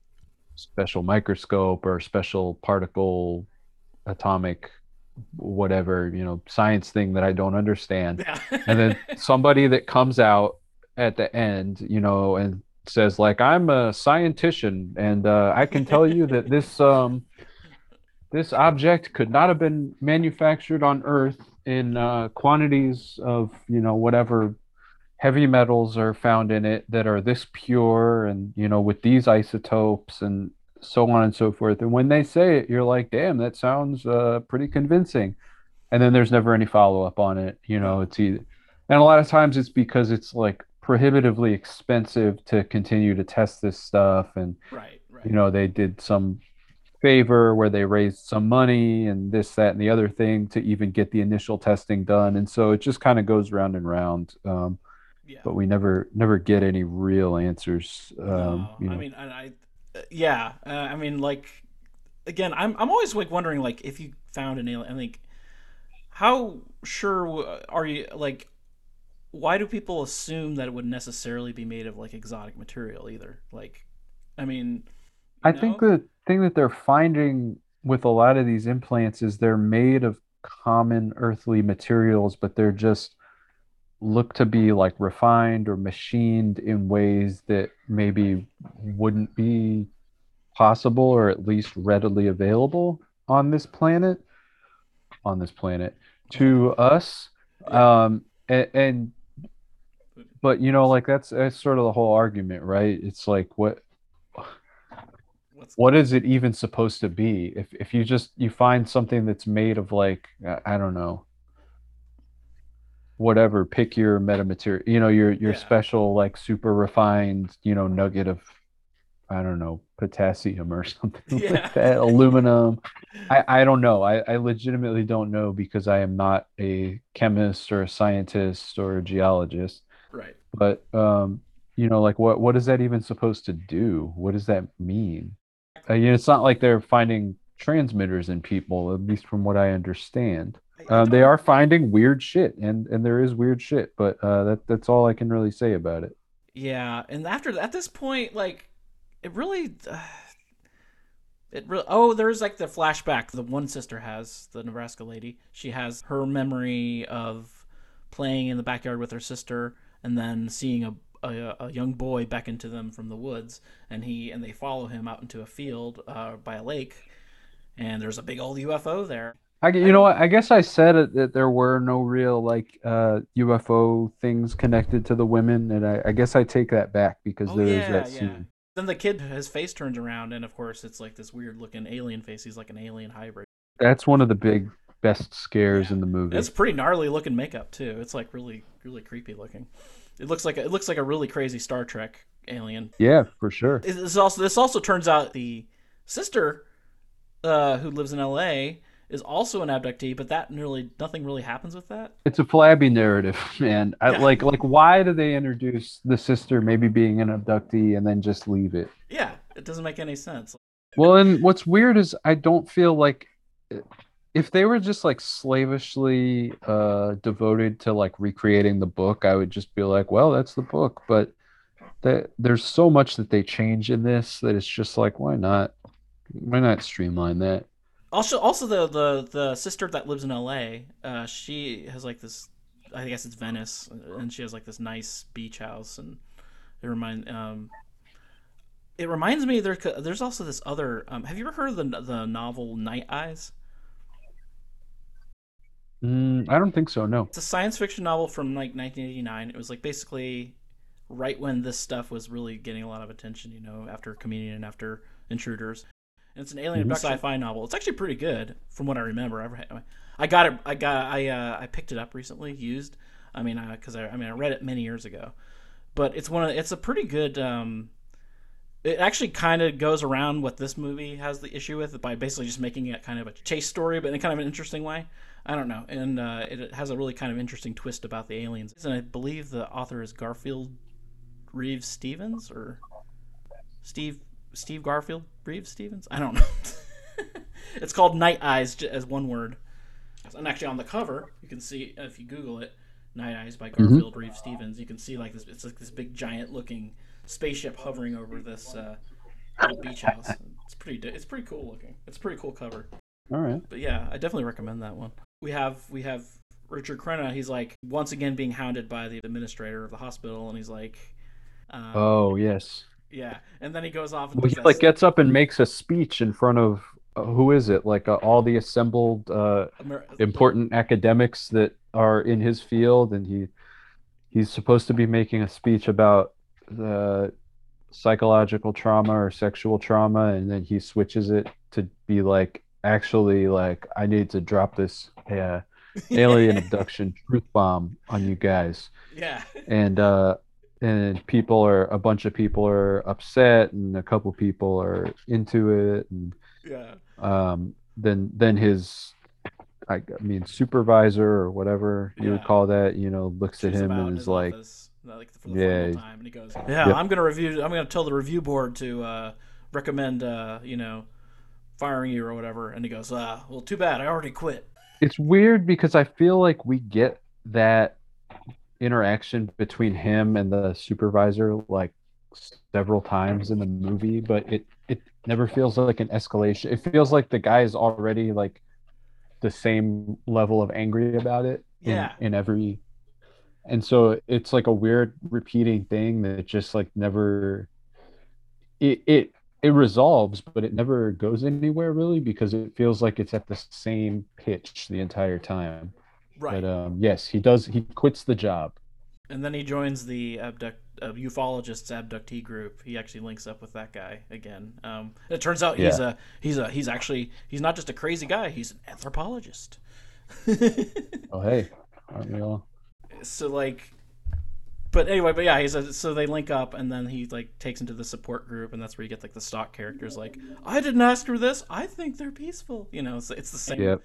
special microscope or special particle atomic whatever, you know, science thing that I don't understand. Yeah. And then somebody that comes out at the end, you know, and says like I'm a scientician and uh, I can tell you that this um this object could not have been manufactured on Earth in uh, quantities of you know whatever heavy metals are found in it that are this pure and you know with these isotopes and so on and so forth. And when they say it, you're like, damn, that sounds uh, pretty convincing. And then there's never any follow up on it. You know, it's either, and a lot of times it's because it's like prohibitively expensive to continue to test this stuff and right. Right. you know they did some favor where they raised some money and this that and the other thing to even get the initial testing done and so it just kind of goes round and round um, yeah. but we never never get any real answers um, no, you know. I mean, and I, yeah, uh, I mean, like, again, I'm I'm always like wondering, like, if you found an alien, think, how sure are you, like, why do people assume that it would necessarily be made of like exotic material either? Like, I mean, I think the thing that they're finding with a lot of these implants is they're made of common earthly materials, but they're just look to be like refined or machined in ways that maybe wouldn't be possible or at least readily available on this planet on this planet to us. Um and, and but you know like that's that's sort of the whole argument right? It's like what What's, what is it even supposed to be? If if you just you find something that's made of like I I don't know whatever pick your metamaterial you know your your Yeah. special like super refined you know nugget of I don't know potassium or something Yeah. like that aluminum. I I don't know. I I legitimately don't know because I am not a chemist or a scientist or a geologist right. but um you know like what what is that even supposed to do what does that mean uh, you know, it's not like they're finding transmitters in people at least from what i understand uh, they are finding weird shit and and there is weird shit but uh that that's all i can really say about it Yeah, and after at this point, like it really, uh, it really. Oh, there's like the flashback the one sister has, the Nebraska lady. She has her memory of playing in the backyard with her sister, and then seeing a. A, a young boy beckon to them from the woods, and he and they follow him out into a field uh, by a lake, and there's a big old UFO there. I, you know what? I guess I said it, that there were no real like uh, UFO things connected to the women, and I, I guess I take that back because Oh, there is yeah, that yeah. scene. Then the kid, his face turns around, and of course, it's like this weird looking alien face. He's like an alien hybrid. That's one of the big best scares Yeah. in the movie. It's pretty gnarly looking makeup too. It's like really, really creepy looking. It looks like it looks like a really crazy Star Trek alien. Yeah, for sure. This also this also turns out the sister, uh, who lives in L.A. is also an abductee, but that really nothing really happens with that. It's a flabby narrative, man. I, Yeah. like like why do they introduce the sister maybe being an abductee and then just leave it? Yeah, it doesn't make any sense. Well, and what's weird is I don't feel like if they were just like slavishly uh devoted to like recreating the book, I would just be like, well, that's the book. But that there's so much that they change in this that it's just like, why not? Why not streamline that? Also, also the the the sister that lives in L.A. Uh, she has like this. I guess it's Venice, and she has like this nice beach house, and it remind um. It reminds me there. There's also this other. Um, have you ever heard of the the novel Night Eyes? Mm, I don't think so. No. It's a science fiction novel from like 1989. It was like basically right when this stuff was really getting a lot of attention. You know, after Communion and after Intruders. And it's an alien Mhm. sci-fi novel. It's actually pretty good from what I remember. I've- I got it. I got. I uh, I picked it up recently, used. I mean, because I, I mean, I read it many years ago, but it's one of. It's a pretty good. Um, it actually kind of goes around what this movie has the issue with by basically just making it kind of a chase story, but in kind of an interesting way. I don't know, and uh, it has a really kind of interesting twist about the aliens. And I believe the author is Garfield Reeves Stevens or Steve Steve Garfield Reeves Stevens. I don't know. it's called Night Eyes as one word. And actually, on the cover, you can see if you Google it, Night Eyes by Mm-hmm. Garfield Reeves Stevens. You can see like this. It's like this big giant looking spaceship hovering over this uh, little beach house. It's pretty. It's pretty cool looking. It's a pretty cool cover. All right. But yeah, I definitely recommend that one. We have we have Richard Crenna. He's like once again being hounded by the administrator of the hospital, and he's like, um, Oh yes. yeah. And then he goes off and Well, he like gets up and makes a speech in front of uh, who is it? Like uh, all the assembled uh, Amer- important academics that are in his field, and he he's supposed to be making a speech about the psychological trauma or sexual trauma, and then he switches it to be like actually like I need to drop this uh, alien abduction truth bomb on you guys yeah. and uh and people are a bunch of people are upset and a couple people are into it and Yeah. um then then his I, I mean supervisor or whatever you would call that you know looks at him and is like office, like for the Yeah. final time, and he goes, "Yeah, Yep. I'm gonna review. I'm gonna tell the review board to uh, recommend, uh, you know, firing you or whatever." And he goes, uh, "Well, too bad. I already quit." It's weird because I feel like we get that interaction between him and the supervisor like several times in the movie, but it it never feels like an escalation. It feels like the guy is already like the same level of angry about it in, Yeah. in every and so it's like a weird repeating thing that just like never it it it resolves but it never goes anywhere really because it feels like it's at the same pitch the entire time Right. but um yes he does he quits the job and then he joins the abduct uh, ufologists abductee group. He actually links up with that guy again. Um, it turns out he's a he's a he's actually he's not just a crazy guy. He's an anthropologist. oh hey aren't we all so like but anyway but yeah he's a, so they link up and then he like takes into the support group and that's where you get like the stock characters like i didn't ask for this. I think they're peaceful. You know it's, it's the same yep.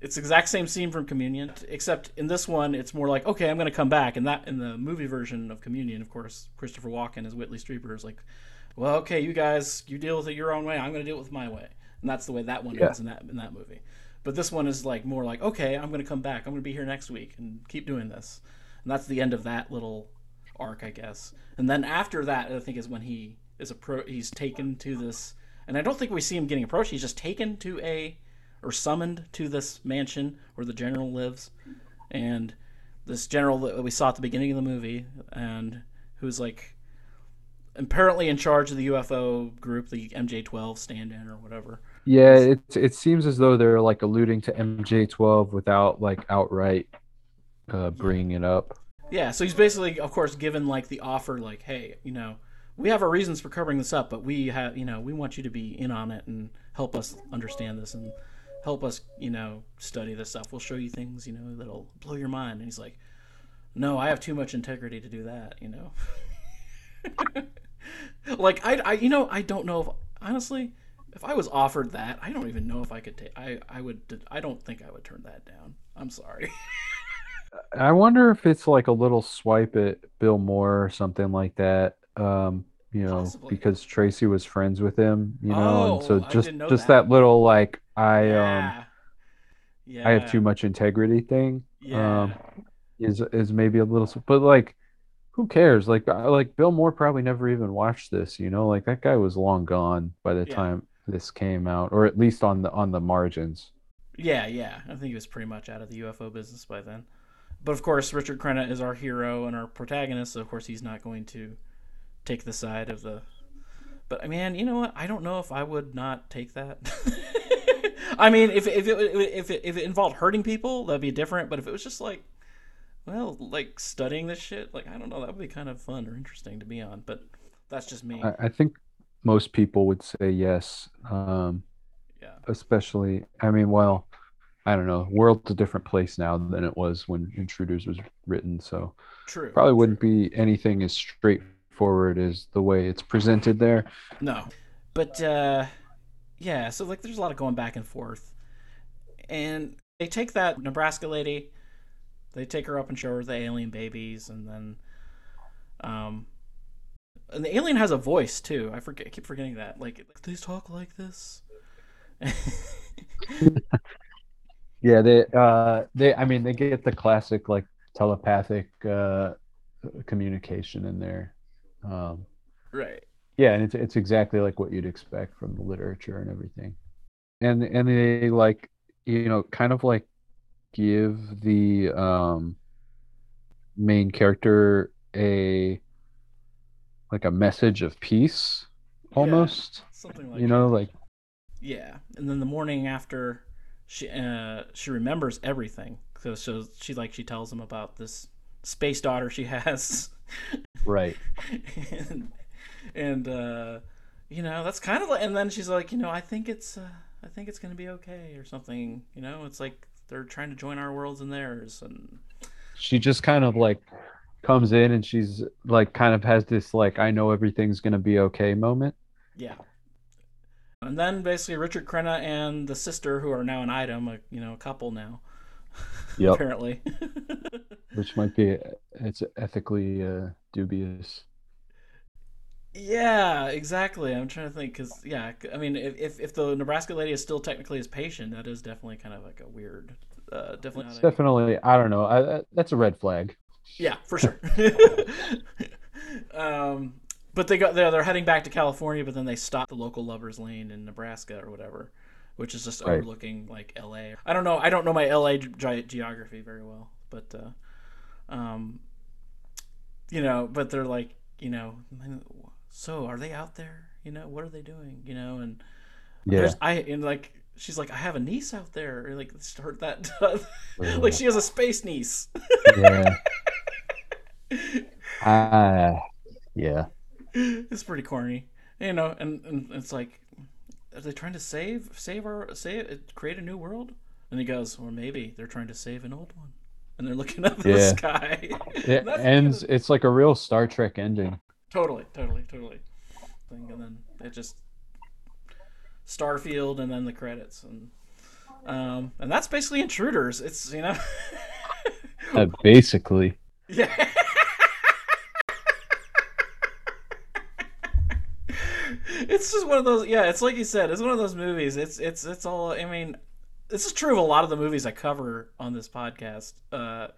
it's exact same scene from communion except in this one it's more like okay i'm gonna come back. And that in the movie version of communion of course christopher walken as whitley strieber is like well okay you guys you deal with it your own way. I'm gonna deal with my way. And that's the way that one Yeah. ends in that in that movie. But this one is like more like okay i'm gonna come back. I'm gonna be here next week and keep doing this and that's the end of that little arc i guess. And then after that i think is when he is appro- he's taken to this and i don't think we see him getting approached. He's just taken to a or summoned to this mansion where the general lives. And this general that we saw at the beginning of the movie and who's like apparently in charge of the ufo group the mj12 stand-in or whatever. Yeah it, it seems as though they're like alluding to mj12 without like outright uh bringing it up Yeah, so he's basically, of course, given like the offer, like, hey, you know, we have our reasons for covering this up, but we have, you know, we want you to be in on it and help us understand this and help us, you know, study this stuff. We'll show you things, you know, that'll blow your mind. And he's like, no, I have too much integrity to do that, you know. like I, I, you know, I don't know if honestly, if I was offered that, I don't even know if I could take. I, I would. I don't think I would turn that down. I'm sorry. I wonder if it's like a little swipe at Bill Moore or something like that. Um, you know, Possibly. because Tracy was friends with him, you know, and Oh, so just just that. that. little like I um yeah. Yeah. I have too much integrity thing Yeah. um is is maybe a little but like who cares? Like like Bill Moore probably never even watched this, you know? Like that guy was long gone by the Yeah. time this came out or at least on the on the margins. Yeah, yeah. I think he was pretty much out of the UFO business by then. But of course, Richard Crenna is our hero and our protagonist, so of course he's not going to take the side of the. But I mean, you know what? I don't know if I would not take that. I mean, if if it if it if it involved hurting people, that'd be different. But if it was just like, well, like studying this shit, like I don't know, that would be kind of fun or interesting to be on. But that's just me. I, I think most people would say yes. Um yeah. especially i mean well i don't know world's a different place now than it was when intruders was written so True. probably wouldn't be anything as straightforward as the way it's presented there. No, but uh, yeah. So like, there's a lot of going back and forth, and they take that Nebraska lady, they take her up and show her the alien babies, and then, um, and the alien has a voice too. I forget, I keep forgetting that. Like, they talk like this. Yeah, they uh they I mean they get the classic like telepathic uh communication in there. Um right. yeah, and it's it's exactly like what you'd expect from the literature and everything. And and they like you know kind of like give the um main character a like a message of peace almost. Something like you know, like Yeah, and then the morning after, she uh, she remembers everything. So, so she like she tells him about this space daughter she has, right. and, and uh, you know that's kind of like. And then she's like, you know, I think it's uh, I think it's gonna be okay or something. You know, it's like they're trying to join our worlds and theirs, and she just kind of like comes in and she's like kind of has this like I know everything's gonna be okay moment. yeah. And then basically Richard Crenna and the sister, who are now an item, a, you know, a couple now, Yep. apparently. Which might be it's ethically uh, dubious. Yeah, exactly. I'm trying to think because yeah, I mean, if, if the Nebraska lady is still technically his patient, that is definitely kind of like a weird, uh, definitely. It's Not a, definitely I don't know. I, that- that's a red flag. yeah, for sure. um, but they got they're they're heading back to California, but then they stop the local lovers lane in Nebraska or whatever, which is just Right. overlooking like L.A. I don't know. I don't know my L.A. ge- geography very well, but uh, um, you know, but they're like, you know, so are they out there? You know, what are they doing? You know, and Yeah. I and like she's like, I have a niece out there, or like start that, like she has a space niece. yeah. Ah, yeah. it's pretty corny, you know, and, and it's like, are they trying to save save our save create a new world? And he goes, or maybe they're trying to save an old one, and they're looking up at the Yeah. sky. It ends. good. It's like a real Star Trek ending. Totally, totally, totally. Thing, and then it just Starfield, and then the credits, and um, and that's basically Intruders. It's you know, Uh, basically. yeah. It's just one of those. Yeah, it's like you said. It's one of those movies. It's it's it's all. I mean, this is true of a lot of the movies I cover on this podcast. Uh,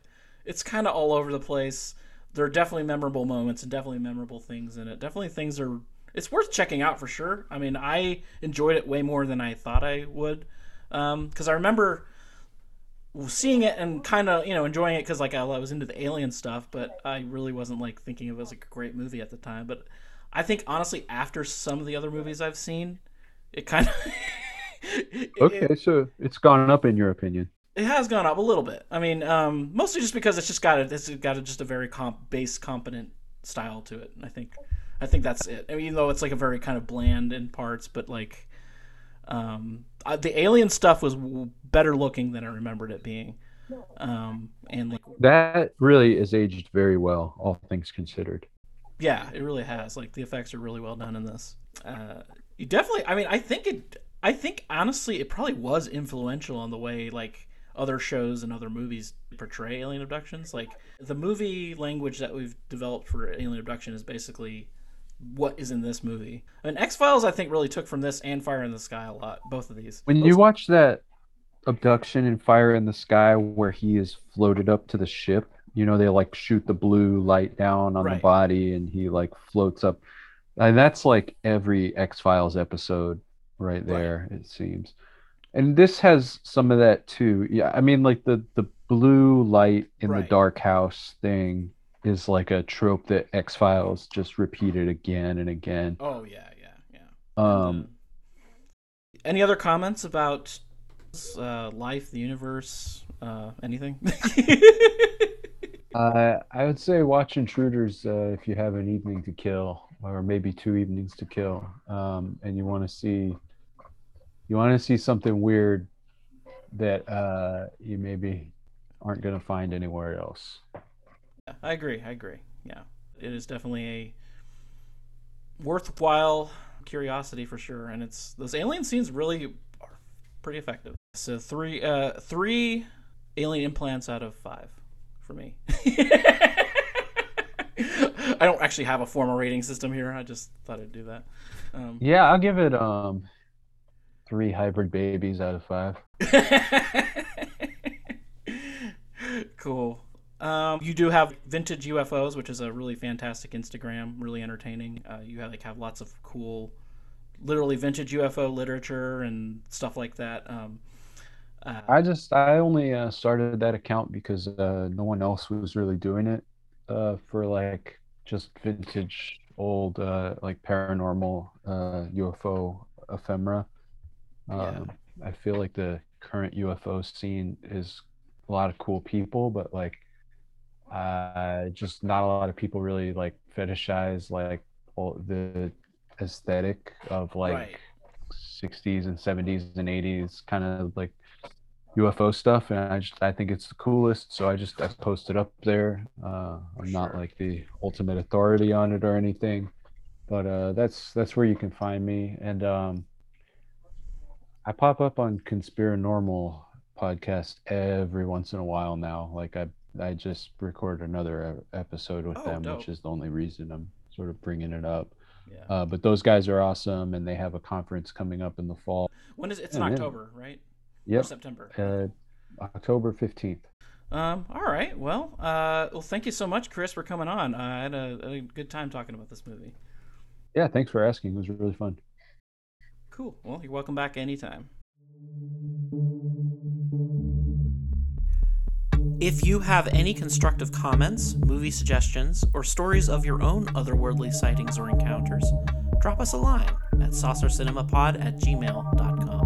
it's kind of all over the place. There are definitely memorable moments and definitely memorable things in it. Definitely things are. It's worth checking out for sure. I mean, I enjoyed it way more than I thought I would, because I remember seeing it and kind of you know enjoying it because like I was into the alien stuff, but I really wasn't like thinking it was like a great movie at the time. But I think honestly, after some of the other movies I've seen, it kind of Okay, so it's gone up in your opinion. it has gone up a little bit. I mean, um, mostly just because it's just got a, it's got a, just a very comp, base competent style to it. I think, I think that's it. I mean, even though it's like a very kind of bland in parts, but like, um, uh, the alien stuff was w- better looking than I remembered it being. Um, and like, That really is aged very well, all things considered. Yeah, it really has. Like the effects are really well done in this. Uh, you definitely. I mean, I think it. I think honestly, it probably was influential on the way like other shows and other movies portray alien abductions. Like the movie language that we've developed for alien abduction is basically what is in this movie. And X Files, I think, really took from this and Fire in the Sky a lot. Both of these. When you watch that abduction in Fire in the Sky where he is floated up to the ship, you know, they like shoot the blue light down on Right. the body and he like floats up. And that's like every X Files episode right there, it seems. And this has some of that too. Yeah, I mean like the the blue light in Right. the dark house thing is like a trope that X Files just repeated again and again. Oh yeah, yeah, yeah. Um Uh, any other comments about uh, life, the universe, uh, anything? Uh, I would say watch Intruders uh, if you have an evening to kill, or maybe two evenings to kill, um, and you want to see you want to see something weird that uh, you maybe aren't going to find anywhere else. I agree. I agree. Yeah, it is definitely a worthwhile curiosity for sure, and it's those alien scenes really are pretty effective. So three uh, three alien implants out of five for me. I don't actually have a formal rating system here. I just thought I'd do that. Um, Yeah, I'll give it um three hybrid babies out of five. cool. Um, you do have vintage UFOs, which is a really fantastic Instagram, really entertaining. Uh, you have like have lots of cool, literally vintage UFO literature and stuff like that. Um, uh, I just I only uh, started that account because uh, no one else was really doing it uh, for like just vintage old uh, like paranormal uh, UFO ephemera. Yeah. Um, I feel like the current UFO scene is a lot of cool people, but like uh, just not a lot of people really like fetishize like all the aesthetic of like Right. 60s and 70s and 80s kind of like UFO stuff, and I just I think it's the coolest. So I just I posted up there. Uh, I'm not like the ultimate authority on it or anything, but uh, that's that's where you can find me. And um, I pop up on Conspiranormal podcast every once in a while now. Like I I just recorded another episode with Oh, them, dope. which is the only reason I'm sort of bringing it up. yeah. Uh, but those guys are awesome, and they have a conference coming up in the fall. when is it? It's in yeah, yeah. October, right? Or Yep, September. uh, October fifteenth. Um, all right. Well, uh, well, thank you so much, Chris, for coming on. Uh, I had a, a good time talking about this movie. Yeah, thanks for asking. It was really fun. Cool. Well, you're welcome back anytime. If you have any constructive comments, movie suggestions, or stories of your own otherworldly sightings or encounters, drop us a line at saucercinemapod at gmail.com.